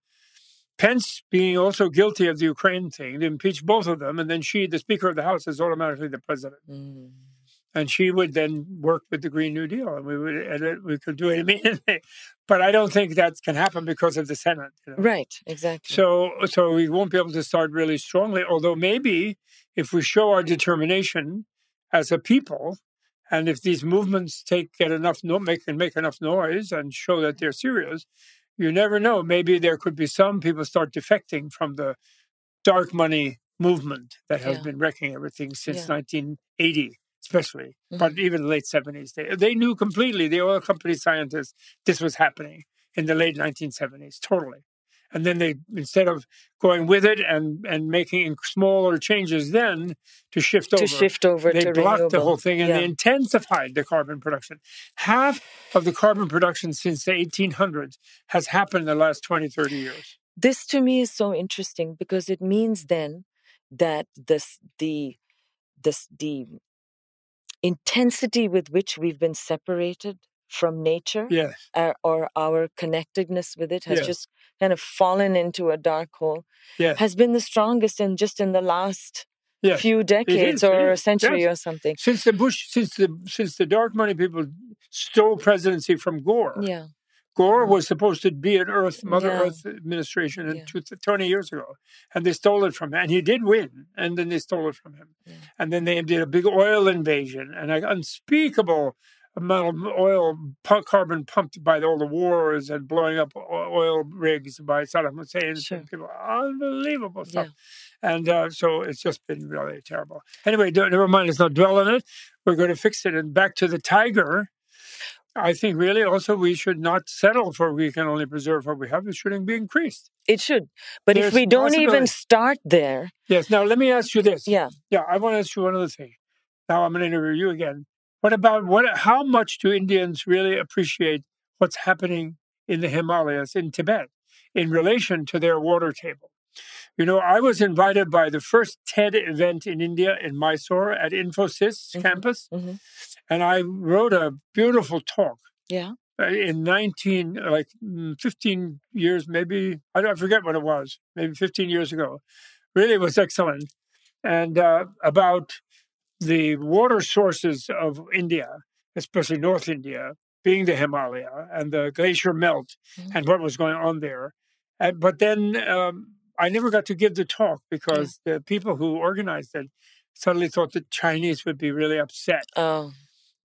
Pence being also guilty of the Ukraine thing, to impeach both of them, and then she, the Speaker of the House, is automatically the president, Mm. And she would then work with the Green New Deal, and we would and we could do it immediately. But I don't think that can happen because of the Senate. you know. Right. Exactly. So, so we won't be able to start really strongly. Although maybe if we show our determination as a people, and if these movements take get enough no, make and make enough noise and show that they're serious, you never know. Maybe there could be some people start defecting from the dark money movement that has Yeah. been wrecking everything since Yeah. 1980, especially, Mhm. but even the late 70s. They, they knew completely, the oil company scientists, this was happening in the late 1970s, totally. And then they, instead of going with it and, and making smaller changes then to shift to over, shift over they blocked the whole thing and yeah. they intensified the carbon production. Half of the carbon production since the 1800s has happened in the last 20, 30 years. this to me is so interesting because it means then that this the this the intensity with which we've been separated from nature Yes. uh, or our connectedness with it has Yes. just kind of fallen into a dark hole Yes. has been the strongest in just in the last Yes. few decades is, or a century yes. or something Since the Bush, since the since the dark money people stole presidency from Gore, yeah Gore was supposed to be an Earth, Mother Yeah. Earth administration Yeah. two, 20 years ago. And they stole it from him. And he did win. And then they stole it from him. Yeah. And then they did a big oil invasion and an unspeakable amount of oil, carbon pumped by all the wars and blowing up oil rigs by Saddam Hussein. Sure. People, unbelievable stuff. And uh, so it's just been really terrible. Anyway, don't, never mind. Let's not dwell on it. We're going to fix it. And back to the tiger. I think really also we should not settle for we can only preserve what we have. It shouldn't be increased. it should but There's if we don't even start there Yes. Now let me ask you this. yeah Yeah, I want to ask you one other thing. Now I'm going to interview you again. What about what? How much do Indians really appreciate what's happening in the Himalayas in Tibet in relation to their water table? You know, I was invited by the first TED event in India in Mysore at Infosys Mhm. campus, Mhm. And I wrote a beautiful talk yeah. uh, in 19 like mm, 15 years maybe I, don't, I forget what it was maybe 15 years ago. Really was excellent. And uh, about the water sources of India, especially North India, being the Himalaya and the glacier melt Mhm. and what was going on there. And, but then um, I never got to give the talk because the people who organized it suddenly thought the Chinese would be really upset. Oh,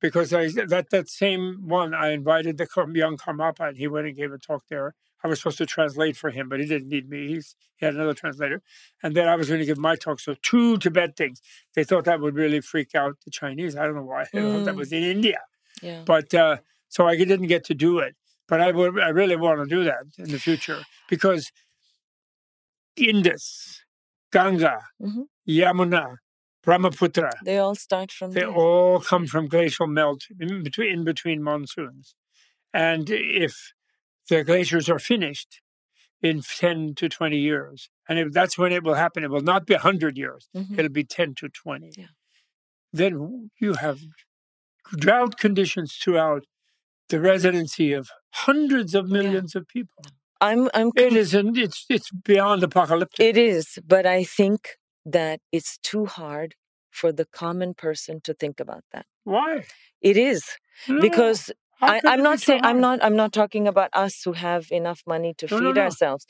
because I that that same one I invited the young Karmapa and he went and gave a talk there. I was supposed to translate for him, but he didn't need me. He's, he had another translator, and then I was going to give my talk. So two Tibet things. They thought that would really freak out the Chinese. I don't know why. Thought that Mm. was in India, yeah. but uh, so I didn't get to do it. But I would. I really want to do that in the future because Indus, Ganga, Mhm. Yamuna, Brahmaputra. They all start from They there. all come from glacial melt in between, in between monsoons. And if the glaciers are finished in 10 to 20 years, and if that's when it will happen, it will not be 100 years, Mhm. it'll be 10 to 20. Yeah. Then you have drought conditions throughout the residency of hundreds of millions of people. I'm I'm It com- isn't, it's, it's beyond apocalyptic. It is, but I think that it's too hard for the common person to think about that. Why? It is No, because I, I'm not saying I'm not I'm not talking about us who have enough money to no, feed no. ourselves.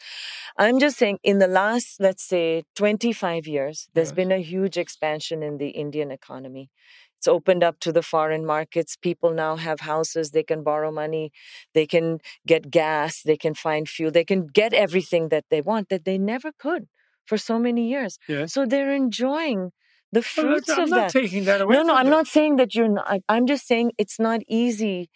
I'm just saying in the last let's say 25 years, there's Yes. been a huge expansion in the Indian economy. It's opened up to the foreign markets. People now have houses. They can borrow money. They can get gas. They can find fuel. They can get everything that they want that they never could for so many years. Yes. So they're enjoying the Well, fruits that's- I'm of not that. taking that away. No, no, I'm them. not saying that you're not. I'm just saying it's not easy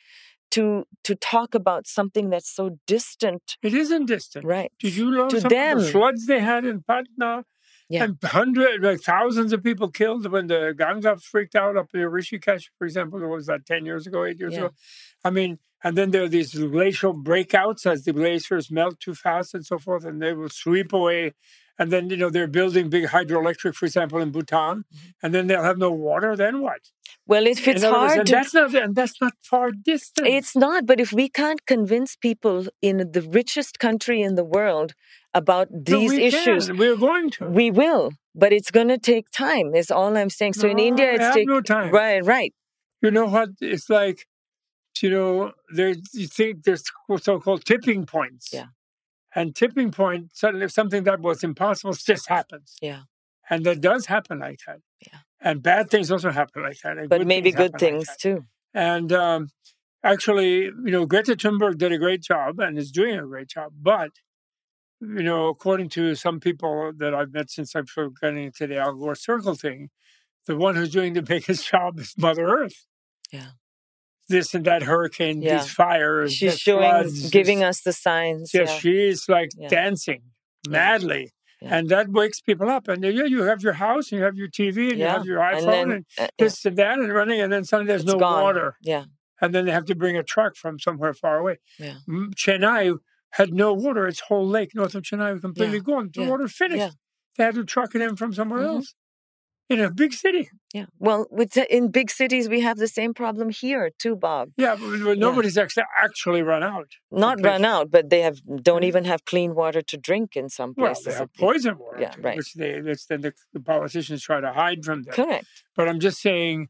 to to talk about something that's so distant, It isn't distant. right? Did you know To some of them. the floods they had in Patna? Yeah. And hundreds, like thousands of people killed when the Ganga freaked out up near Rishikesh, for example. What was that, 10 years ago, eight years Yeah. ago? I mean, and then there are these glacial breakouts as the glaciers melt too fast and so forth, and they will sweep away. And then, you know, they're building big hydroelectric, for example, in Bhutan, Mm-hmm. and then they'll have no water. Then what? Well, if it's words, hard and that's not, and that's not far distant. it's not. But if we can't convince people in the richest country in the world about No, these we issues, can. We're going to. we will. But it's going to take time. Is all I'm saying. So in India, it's take, no time. right, right. you know what it's like you know there's you think there's so-called tipping points Yeah. And tipping point suddenly something that was impossible just happens Yeah. and that does happen like that Yeah. and bad things also happen like that But maybe good happen like things too. and um, actually you know greta thunberg did a great job and is doing a great job but you know according to some people that i've met since i've sort of gotten into the al gore circle thing the one who's doing the biggest job is mother earth Yeah. This and that hurricane, Yeah. these fires, She's showing, floods, giving us the signs. Yes, yeah. she's like Yeah. dancing madly, Yeah. and that wakes people up. And yeah, you have your house, and you have your TV, and you have your iPhone, And and, then uh, yeah, this and that, and running, and then suddenly there's it's no gone. water, Yeah. and then they have to bring a truck from somewhere far away. Yeah. Chennai had no water; its whole lake north of Chennai was completely gone. The Yeah. water finished. Yeah. They had to truck it in from somewhere Mhm. else in a big city. Yeah. Well, with the, in big cities, we have the same problem here too, Bob. Yeah, but, nobody's actually actually run out. Not run out, but they have don't even have clean water to drink in some places. Well, they have poison water, Yeah, right. which they, which then the, the politicians try to hide from them. Correct. But I'm just saying,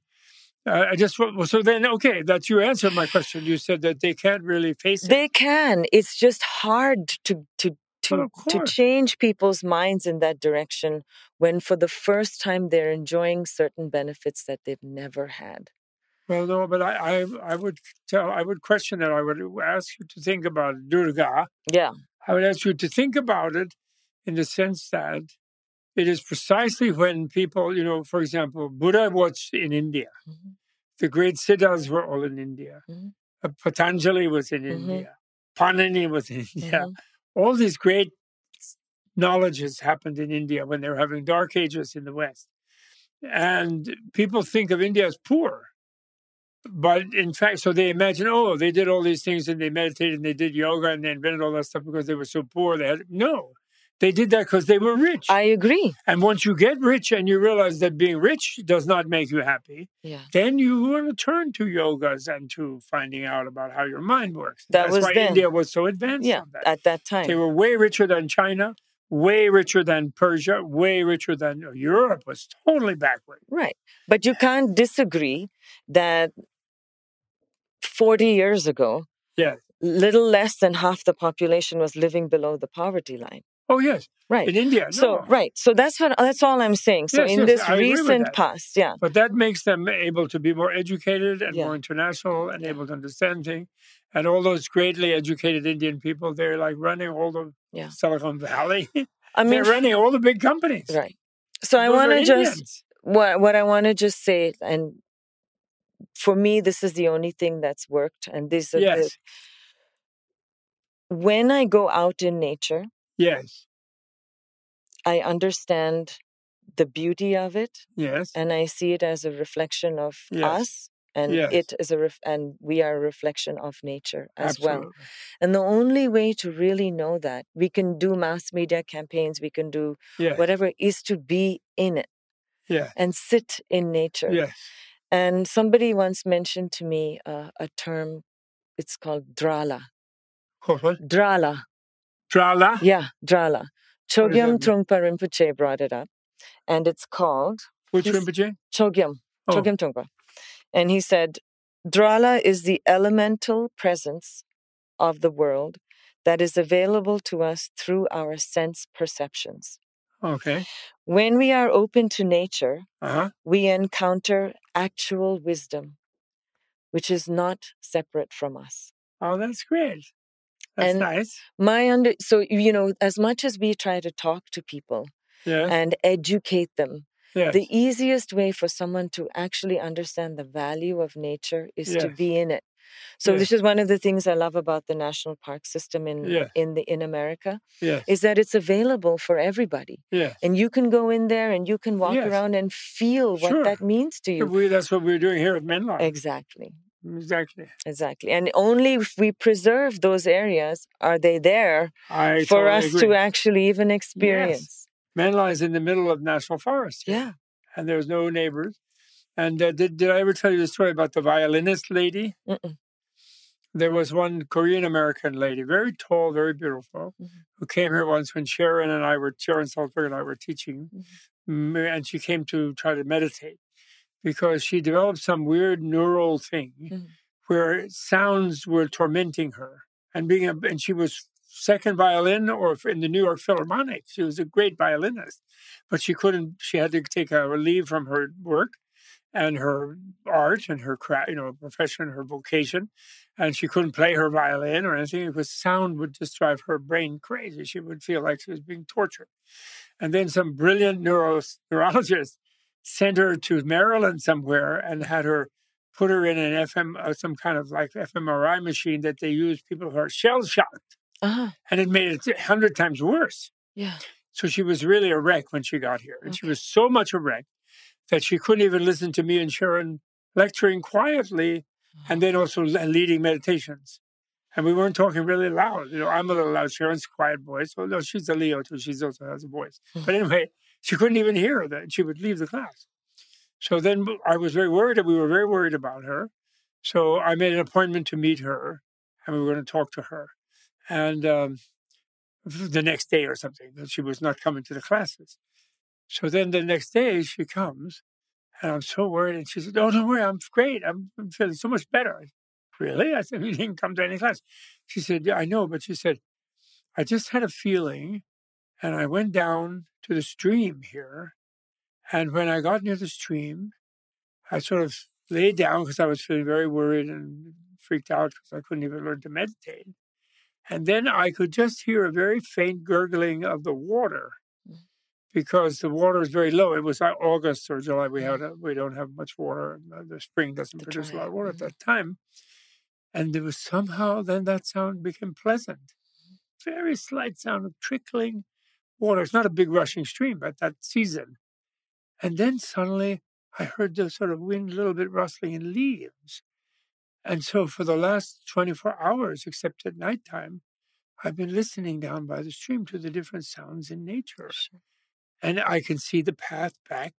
uh, I just well, so then okay, that's you answered my question. You said that they can't really face it. They can. It's just hard to to to to change people's minds in that direction when for the first time they're enjoying certain benefits that they've never had. Well, no, but I, I, I would tell, I would question it. I would ask you to think about Durga. Yeah. I would ask you to think about it in the sense that it is precisely when people, you know, for example, Buddha was in India. Mhm. The great siddhas were all in India. Mhm. Uh, Patanjali was in Mhm. India. Panini was in India. All these great knowledges happened in India when they were having dark ages in the West. And people think of India as poor. But in fact, so they imagine, oh, they did all these things and they meditated and they did yoga and they invented all that stuff because they were so poor. They had no, they did that because they were rich. I agree. and once you get rich and you realize that being rich does not make you happy, Yeah. then you want to turn to yogas and to finding out about how your mind works. That That's was why then. India was so advanced Yeah. that. At that time. They were way richer than China, way richer than Persia, way richer than uh, Europe was totally backward. Right. But you can't disagree that 40 years ago, Yes. little less than half the population was living below the poverty line. Oh yes. Right. In India. So right. So that's what that's all I'm saying. So Yes, in yes, this I recent past, yeah. But that makes them able to be more educated and Yeah. more international and Yeah. able to understand things. And all those greatly educated Indian people, they're like running all the Yeah. Silicon Valley. I mean they're running all the big companies. right. So I want to just what what I want to just say and for me this is the only thing that's worked and this is Yes. when I go out in nature, Yes. I understand the beauty of it Yes. and I see it as a reflection of Yes. us and Yes. it is a ref- and we are a reflection of nature as well. Absolutely. And the only way to really know that we can do mass media campaigns, we can do Yes. whatever is to be in it Yeah. and sit in nature. Yes. And somebody once mentioned to me uh, a term, it's called drala. What? Drala. Drala. Yeah, drala. Chogyam Trungpa Rinpoche brought it up. And it's called Which Rinpoche? Chogyam. Oh. Chogyam Trungpa. And he said, Drala is the elemental presence of the world that is available to us through our sense perceptions. Okay. When we are open to nature, Uh huh. we encounter actual wisdom, which is not separate from us. Oh, that's great. That's And- nice. My under so you know, as much as we try to talk to people Yeah. and educate them, Yes. the easiest way for someone to actually understand the value of nature is to be in it. So Yes. this is one of the things I love about the national park system in Yes. in the in America yes. is that it's available for everybody. Yes. And you can go in there and you can walk Yes. around and feel what Sure. that means to you. We, that's what we're doing here at Menla. Exactly. Exactly. Exactly. And only if we preserve those areas are they there I for totally us agree. to actually even experience. Menla is in the middle of national forest. Yeah. And there's no neighbors. And uh, did, did I ever tell you the story about the violinist lady? Mm-mm. There was one Korean American lady, very tall, very beautiful, Mhm. who came here once when Sharon and I were, Sharon Salzberg and I were teaching. Mm-hmm. Mm, And she came to try to meditate because she developed some weird neural thing Mhm. where sounds were tormenting her. And being a, and she was second violin or in the New York Philharmonic. She was a great violinist, but she couldn't. She had to take a leave from her work and her art and her craft, you know, profession, and her vocation, and she couldn't play her violin or anything because sound would just drive her brain crazy. She would feel like she was being tortured. And then some brilliant neuro, neurologist sent her to Maryland somewhere and had her put her in an FM, uh, some kind of like fMRI machine that they use people who are shell shocked, Uh-huh. and it made it a hundred times worse. Yeah. So she was really a wreck when she got here, and she was so much a wreck that she couldn't even listen to me and Sharon lecturing quietly, and then also leading meditations. And we weren't talking really loud. You know, I'm a little loud. Sharon's a quiet voice. Well, no, she's a Leo too. She also has a voice. But anyway, she couldn't even hear that. She would leave the class. So then I was very worried. We were very worried about her. So I made an appointment to meet her, and we were going to talk to her. And um, the next day or something, that she was not coming to the classes. So then the next day she comes, and I'm so worried. And she said, "Oh, don't worry, I'm great. I'm, I'm feeling so much better." I said, really? I said, "You didn't come to any class." She said, "Yeah, I know," but she said, "I just had a feeling, and I went down to the stream here, and when I got near the stream, I sort of laid down because I was feeling very worried and freaked out because I couldn't even learn to meditate." And then I could just hear a very faint gurgling of the water because the water is very low. It was like August or July. We had a, we don't have much water. and, uh, The spring doesn't To produce a lot of water at mhm. that time. And there was somehow then that sound became pleasant. Very slight sound of trickling water. It's not a big rushing stream, but that season. And then suddenly I heard the sort of wind a little bit rustling in leaves. And so for the last 24 hours, except at nighttime, I've been listening down by the stream to the different sounds in nature. Sure. And I can see the path back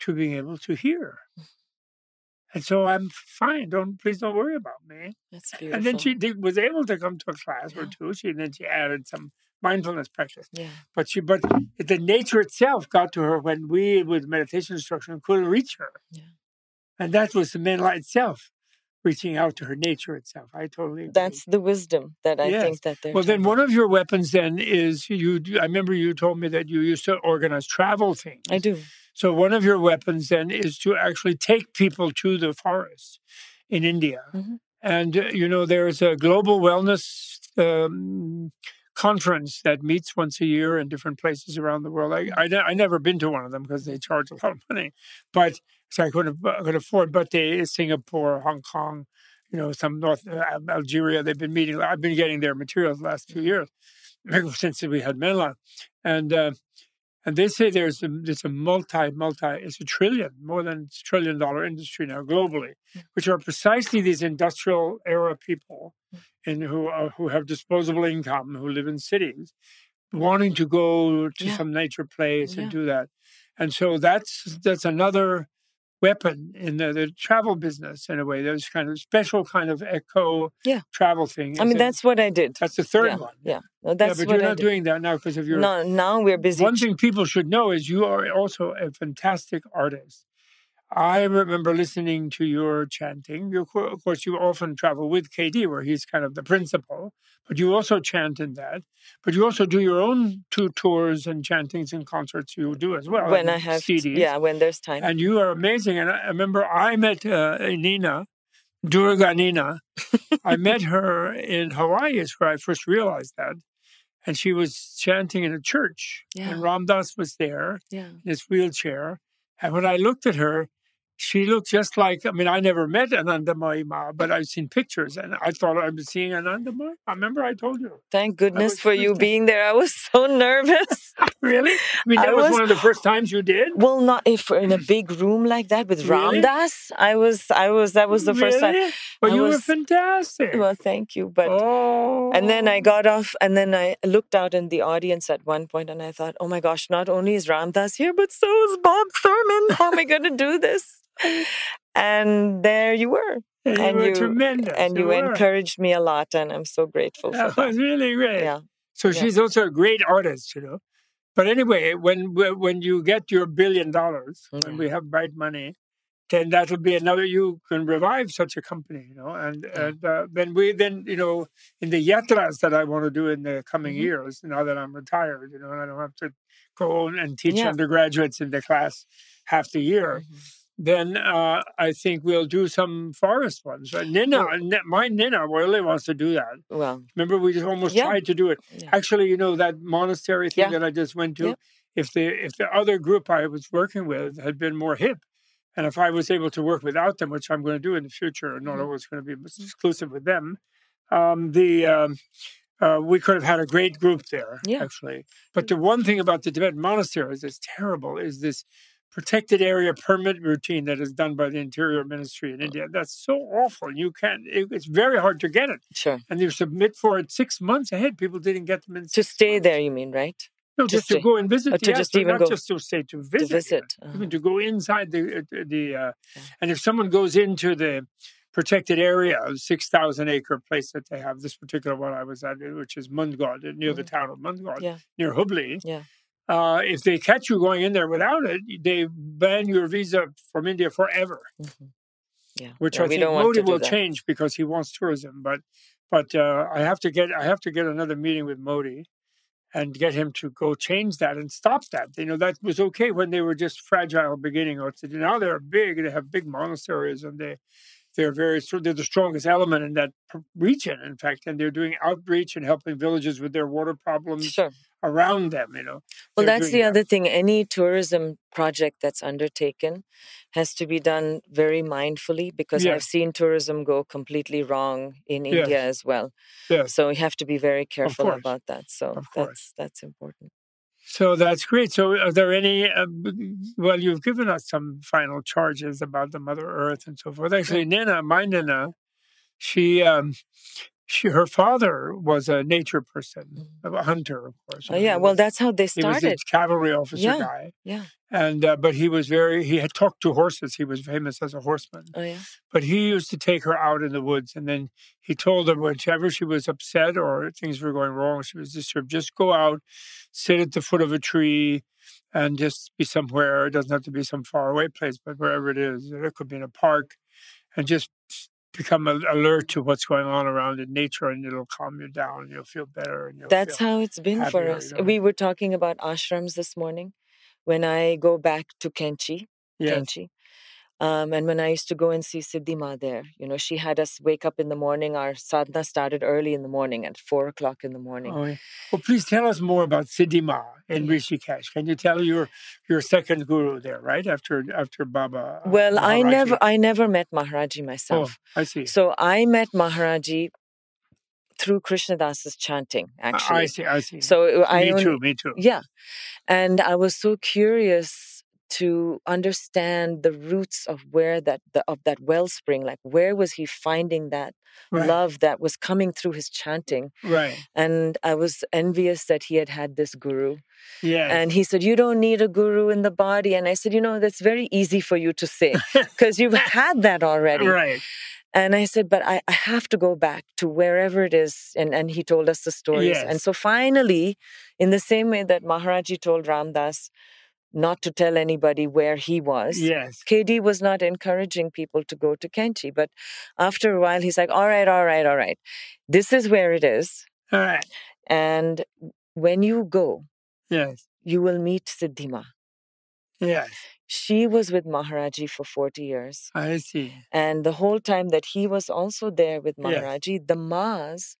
to being able to hear. Mm. And so I'm fine. Don't please don't worry about me. That's beautiful. And then she did, was able to come to a class or Yeah. two. She then she added some mindfulness practice. Yeah. But she, but the nature itself got to her when we, with meditation instruction, couldn't reach her. Yeah. And that was the Menla itself, reaching out to her nature itself. I totally agree. That's the wisdom that I Yes. think that they're. well, then one of your weapons then is you. I remember you told me that you used to organize travel things. I do. So one of your weapons then is to actually take people to the forest in India, Mhm. and uh, you know there's a global wellness um, conference that meets once a year in different places around the world. I I, I never been to one of them because they charge a lot of money, but so I couldn't I could afford. But they Singapore, Hong Kong, you know, some North uh, Algeria. They've been meeting. I've been getting their materials the last two years since we had Menla, and. Uh, and they say there's a, there's a multi, multi, it's a trillion, more than a trillion dollar industry now globally, mm. which are precisely these industrial era people mm. and who are, who have disposable income, who live in cities, wanting to go to Yeah. some nature place oh, Yeah. and do that. And so that's that's another weapon in the, the travel business in a way. There's kind of special kind of eco Yeah. travel thing. I mean, that's what I did. that's the third yeah. one. Yeah. No, Yeah, but you're I not did. doing that now because of your No, now we're busy. one thing people should know is you are also a fantastic artist. I remember listening to your chanting. You, of course, you often travel with KD, where he's kind of the principal, but you also chant in that. But you also do your own two tours and chantings and concerts you do as well. when I have, CDs. yeah, when there's time. And you are amazing. And I remember I met uh, Nina, Durga Nina. I met her in Hawaii, is where I first realized that. And she was chanting in a church. Yeah. And Ram Dass was there yeah. in his wheelchair. And when I looked at her, she looked just like, I mean, I never met Anandamayi Ma, but I've seen pictures and I thought I was seeing Ananda Anandamayi. I remember I told you. Thank goodness for you being there. I was so nervous. Really? I mean, I that was, was- one of the first times you did? well, not if in a big room like that with Really? Ram Dass. I was, I was. That was the first time. Really? Well, I you were fantastic. Well, thank you, but. oh. And then I oh. got off, and then I looked out in the audience at one point, and I thought, "Oh my gosh! Not only is Ram Dass here, but so is Bob Thurman. How am I going to do this?" And there you were, And you and were you- tremendous. and you were. encouraged me a lot, and I'm so grateful That for that. was really great. Yeah, So yeah. she's also a great artist, you know. But anyway, when when you get your billion dollars, when we have bright money, then that will be another. You can revive such a company, you know. And Yeah. and uh, then we then you know in the yatras that I want to do in the coming Mhm. years, now that I'm retired, you know, and I don't have to go and teach Yeah. undergraduates in the class half the year. Then uh, I think we'll do some forest ones. Uh, Nina, Ni- my Nina really wants to do that. Well, Remember, we just almost Yeah. tried to do it. yeah. Actually, you know that monastery thing that I just went to. If the if the other group I was working with had been more hip, and if I was able to work without them, which I'm going to do in the future, not Mhm. always going to be exclusive with them, um, the um, uh, we could have had a great group there. Actually, but the one thing about the Tibetan monasteries that's terrible is this protected area permit routine that is done by the Interior Ministry in India. That's so awful. You can't. It, it's very hard to get it sure. and you submit for it six months ahead. People didn't get them in To stay months. there, you mean, right? No, to just to go and visit. To yes, just even not go- just to say to visit. to visit. uh-huh. Even to go inside the uh, the. Uh, Yeah. And if someone goes into the protected area, six thousand acre place that they have, this particular one I was at, which is Mundgod, near the Mhm. town of Mundgod, Yeah. near Hubli. Yeah. Uh, if they catch you going in there without it, they ban your visa from India forever Mhm. Yeah. which Yeah, I think Modi will that. change because he wants tourism. But but uh, I have to get I have to get another meeting with Modi and get him to go change that and stop that. You know that was okay when they were just fragile beginning. Or now they're big. They have big monasteries and they they're very they're the strongest element in that region. In fact, and they're doing outreach and helping villages with their water problems Sure. around them. You know. Well, They're that's the that. other thing. Any tourism project that's undertaken has to be done very mindfully because Yes. I've seen tourism go completely wrong in Yes. India as well. Yes. So we have to be very careful about that. So that's that's important. So that's great. So, are there any? Uh, well, you've given us some final charges about the Mother Earth and so forth. Actually, Nina, my Nina, she um, she, her father was a nature person, a hunter, of course. Oh, yeah. Well, that's how they started. he was a cavalry officer Yeah. guy, Yeah. and uh, but he was very he had talked to horses. He was famous as a horseman. Oh, yeah. But he used to take her out in the woods, and then he told her whenever she was upset or things were going wrong, she was disturbed, just go out, sit at the foot of a tree, and just be somewhere. It doesn't have to be some faraway place, but wherever it is, it could be in a park, and just become alert to what's going on around in nature, and it'll calm you down, and you'll feel better. And you'll That's how it's been for us. you know. We were talking about ashrams this morning. When I go back to Kenchi, yes, Kenchi, um, and when I used to go and see Siddhima there, you know, she had us wake up in the morning. Our sadhana started early in the morning at four o'clock in the morning. Oh, yeah. Well, please tell us more about Siddhima in Yeah. Rishikesh. Can you tell your your second guru there, right after after Baba? uh, well, I never, I never met Maharaji Oh, myself. I see. So I met Maharaji through Krishna Das's chanting, I- actually. I see. I see. So I me only- too. Me too. Yeah. And I was so curious to understand the roots of where that the, of that wellspring like where was he finding that Right. love that was coming through his chanting Right. and i was envious that he had had this guru Yeah. and he said you don't need a guru in the body and i said you know that's very easy for you to say because you've had that already right. and I said, but I, I have to go back to wherever it is. And, and he told us the stories. Yes. And so finally, in the same way that Maharaji told Ram Dass not to tell anybody where he was, Yes. KD was not encouraging people to go to Kenchi. But after a while, he's like, all right, all right, all right. This is where it is. All right. And when you go, Yes. you will meet Siddhima. Yes. She was with Maharaji for 40 years. I see. And the whole time that he was also there with Yes. Maharaji, the Maas,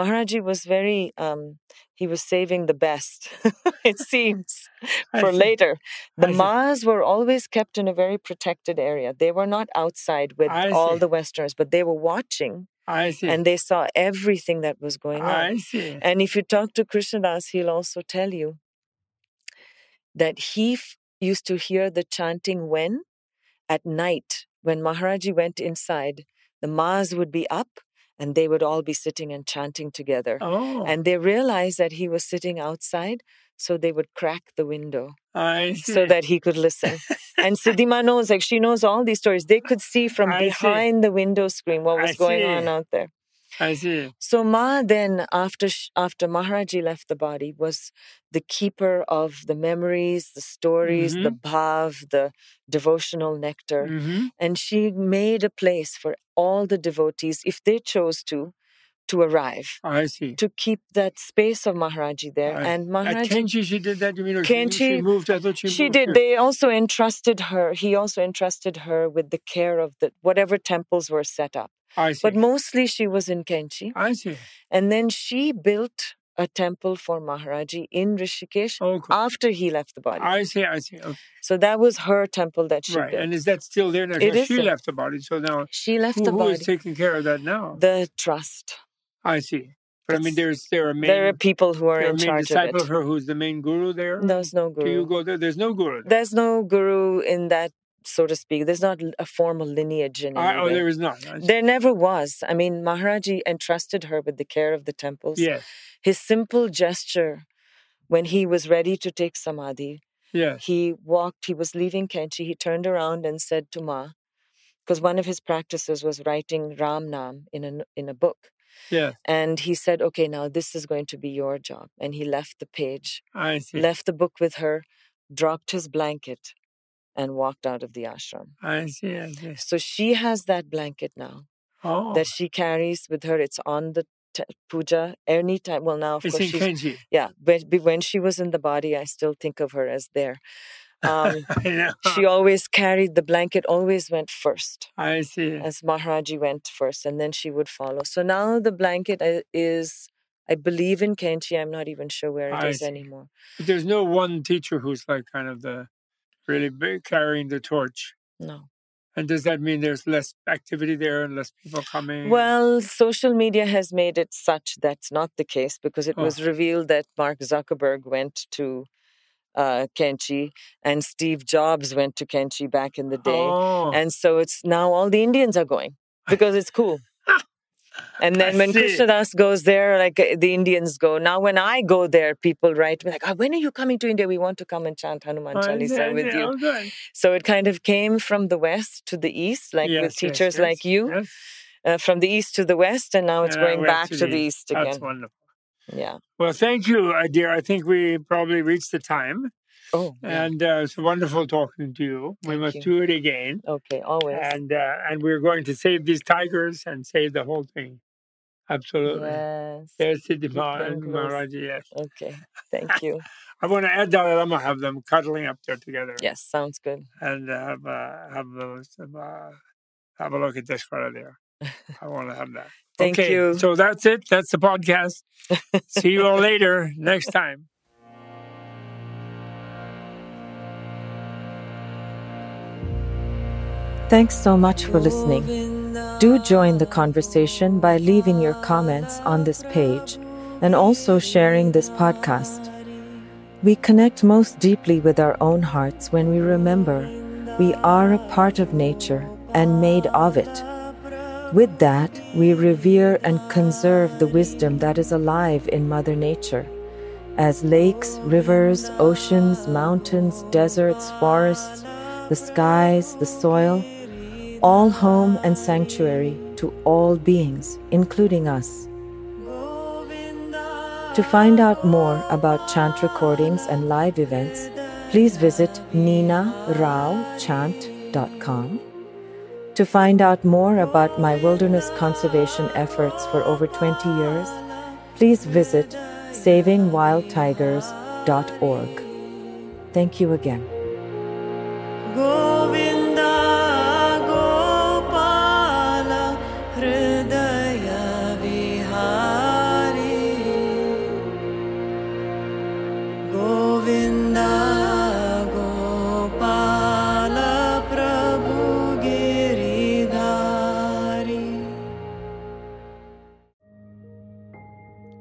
Maharaji was very, um, he was saving the best, it seems, for see. later. The I see. Maas were always kept in a very protected area. They were not outside with I all see. the Westerners, but they were watching I see. and they saw everything that was going on. I see. And if you talk to Krishna Das, he'll also tell you that he f- used to hear the chanting when? At night, when Maharaji went inside, the Maas would be up and they would all be sitting and chanting together. Oh. And they realized that he was sitting outside, so they would crack the window I so that he could listen. and Siddhima knows, like she knows all these stories. They could see from I see. behind the window screen what I was going see. on out there. I see. So Ma then, after sh- after Maharaji left the body, was the keeper of the memories, the stories, the bhav, the devotional nectar, hmm and she made a place for all the devotees, if they chose to, to arrive, I see. to keep that space of Maharaji there. I- and Maharaji, Kenchi, she did that. You mean? or she- She, moved. I thought she. she did. here. They also entrusted her. He also entrusted her with the care of the whatever temples were set up. I see. But mostly she was in Kenchi. I see. And then she built a temple for Maharaji in Rishikesh after he left the body. I see. I see. Okay. so that was her temple that she Right. built. And is that still there now? It is She left the body. So now, she left who, the body. Who is taking care of that now? the trust. I see. But I mean, there's there are main, there are people who are in main charge disciple of of it. her who's the main guru there. There's no guru. Do you go there? There's no guru. There. There's no guru in that, so to speak. There's not a formal lineage in I, oh, there is. I. There never was. I mean, Maharaji entrusted her with the care of the temples. Yes. His simple gesture when he was ready to take samadhi, Yes. he walked, he was leaving Kenchi, he turned around and said to Ma, because one of his practices was writing Ram Nam in a, in a book. Yes. And he said, okay, now this is going to be your job. And he left the page, I see. left the book with her, dropped his blanket, and walked out of the ashram. I see. I see. So she has that blanket now Oh. that she carries with her. It's on the t- puja anytime. Well, now, of it's course, in she's, Kenchi. yeah, but when she was in the body, I still think of her as there. Um, she always carried the blanket, always went first, I see. as Maharaji went first, and then she would follow. So now the blanket uh, is, I believe in Kenchi. I'm not even sure where it I is see. anymore. But there's no one teacher who's like kind of the really carrying the torch. No. And does that mean there's less activity there and less people coming? Well, social media has made it such that's not the case because it Oh. was revealed that Mark Zuckerberg went to uh, Kenchi and Steve Jobs went to Kenchi back in the day. Oh, And so it's now all the Indians are going because it's cool. And then I when see. Krishna Das goes there, like uh, the Indians go. Now, when I go there, people write me like, oh, "When are you coming to India? We want to come and chant Hanuman Oh, Chalisa yeah, with yeah, you." oh. So it kind of came from the west to the east, like Yes, with teachers yes, like you, yes. uh, from the east to the west, and now it's And going back to the east That's again. wonderful. Yeah. Well, thank you, uh, dear. I think we probably reached the time, Oh. yeah. and uh, it's wonderful talking to you. We Thank must you. do it again, Okay. Always. and uh, and we're going to save these tigers and save the whole thing. Absolutely. Yes. Yes, Keep Siddhima them and close. Maharaji. Yes. Okay. Thank you. I want to add Dalai Lama have them cuddling up there together. yes. Sounds good. And uh, have uh, have those uh, have a look at this fella there. I want to have that. Thank okay, you. So that's it. That's the podcast. See you all later next time. Thanks so much for listening. Do join the conversation by leaving your comments on this page and also sharing this podcast. We connect most deeply with our own hearts when we remember we are a part of nature and made of it. With that, we revere and conserve the wisdom that is alive in Mother Nature. As lakes, rivers, oceans, mountains, deserts, forests, the skies, the soil, all home and sanctuary to all beings, including us. To find out more about chant recordings and live events, please visit ninaraochant.com. To find out more about my wilderness conservation efforts for over 20 years, please visit savingwildtigers.org. Thank you again.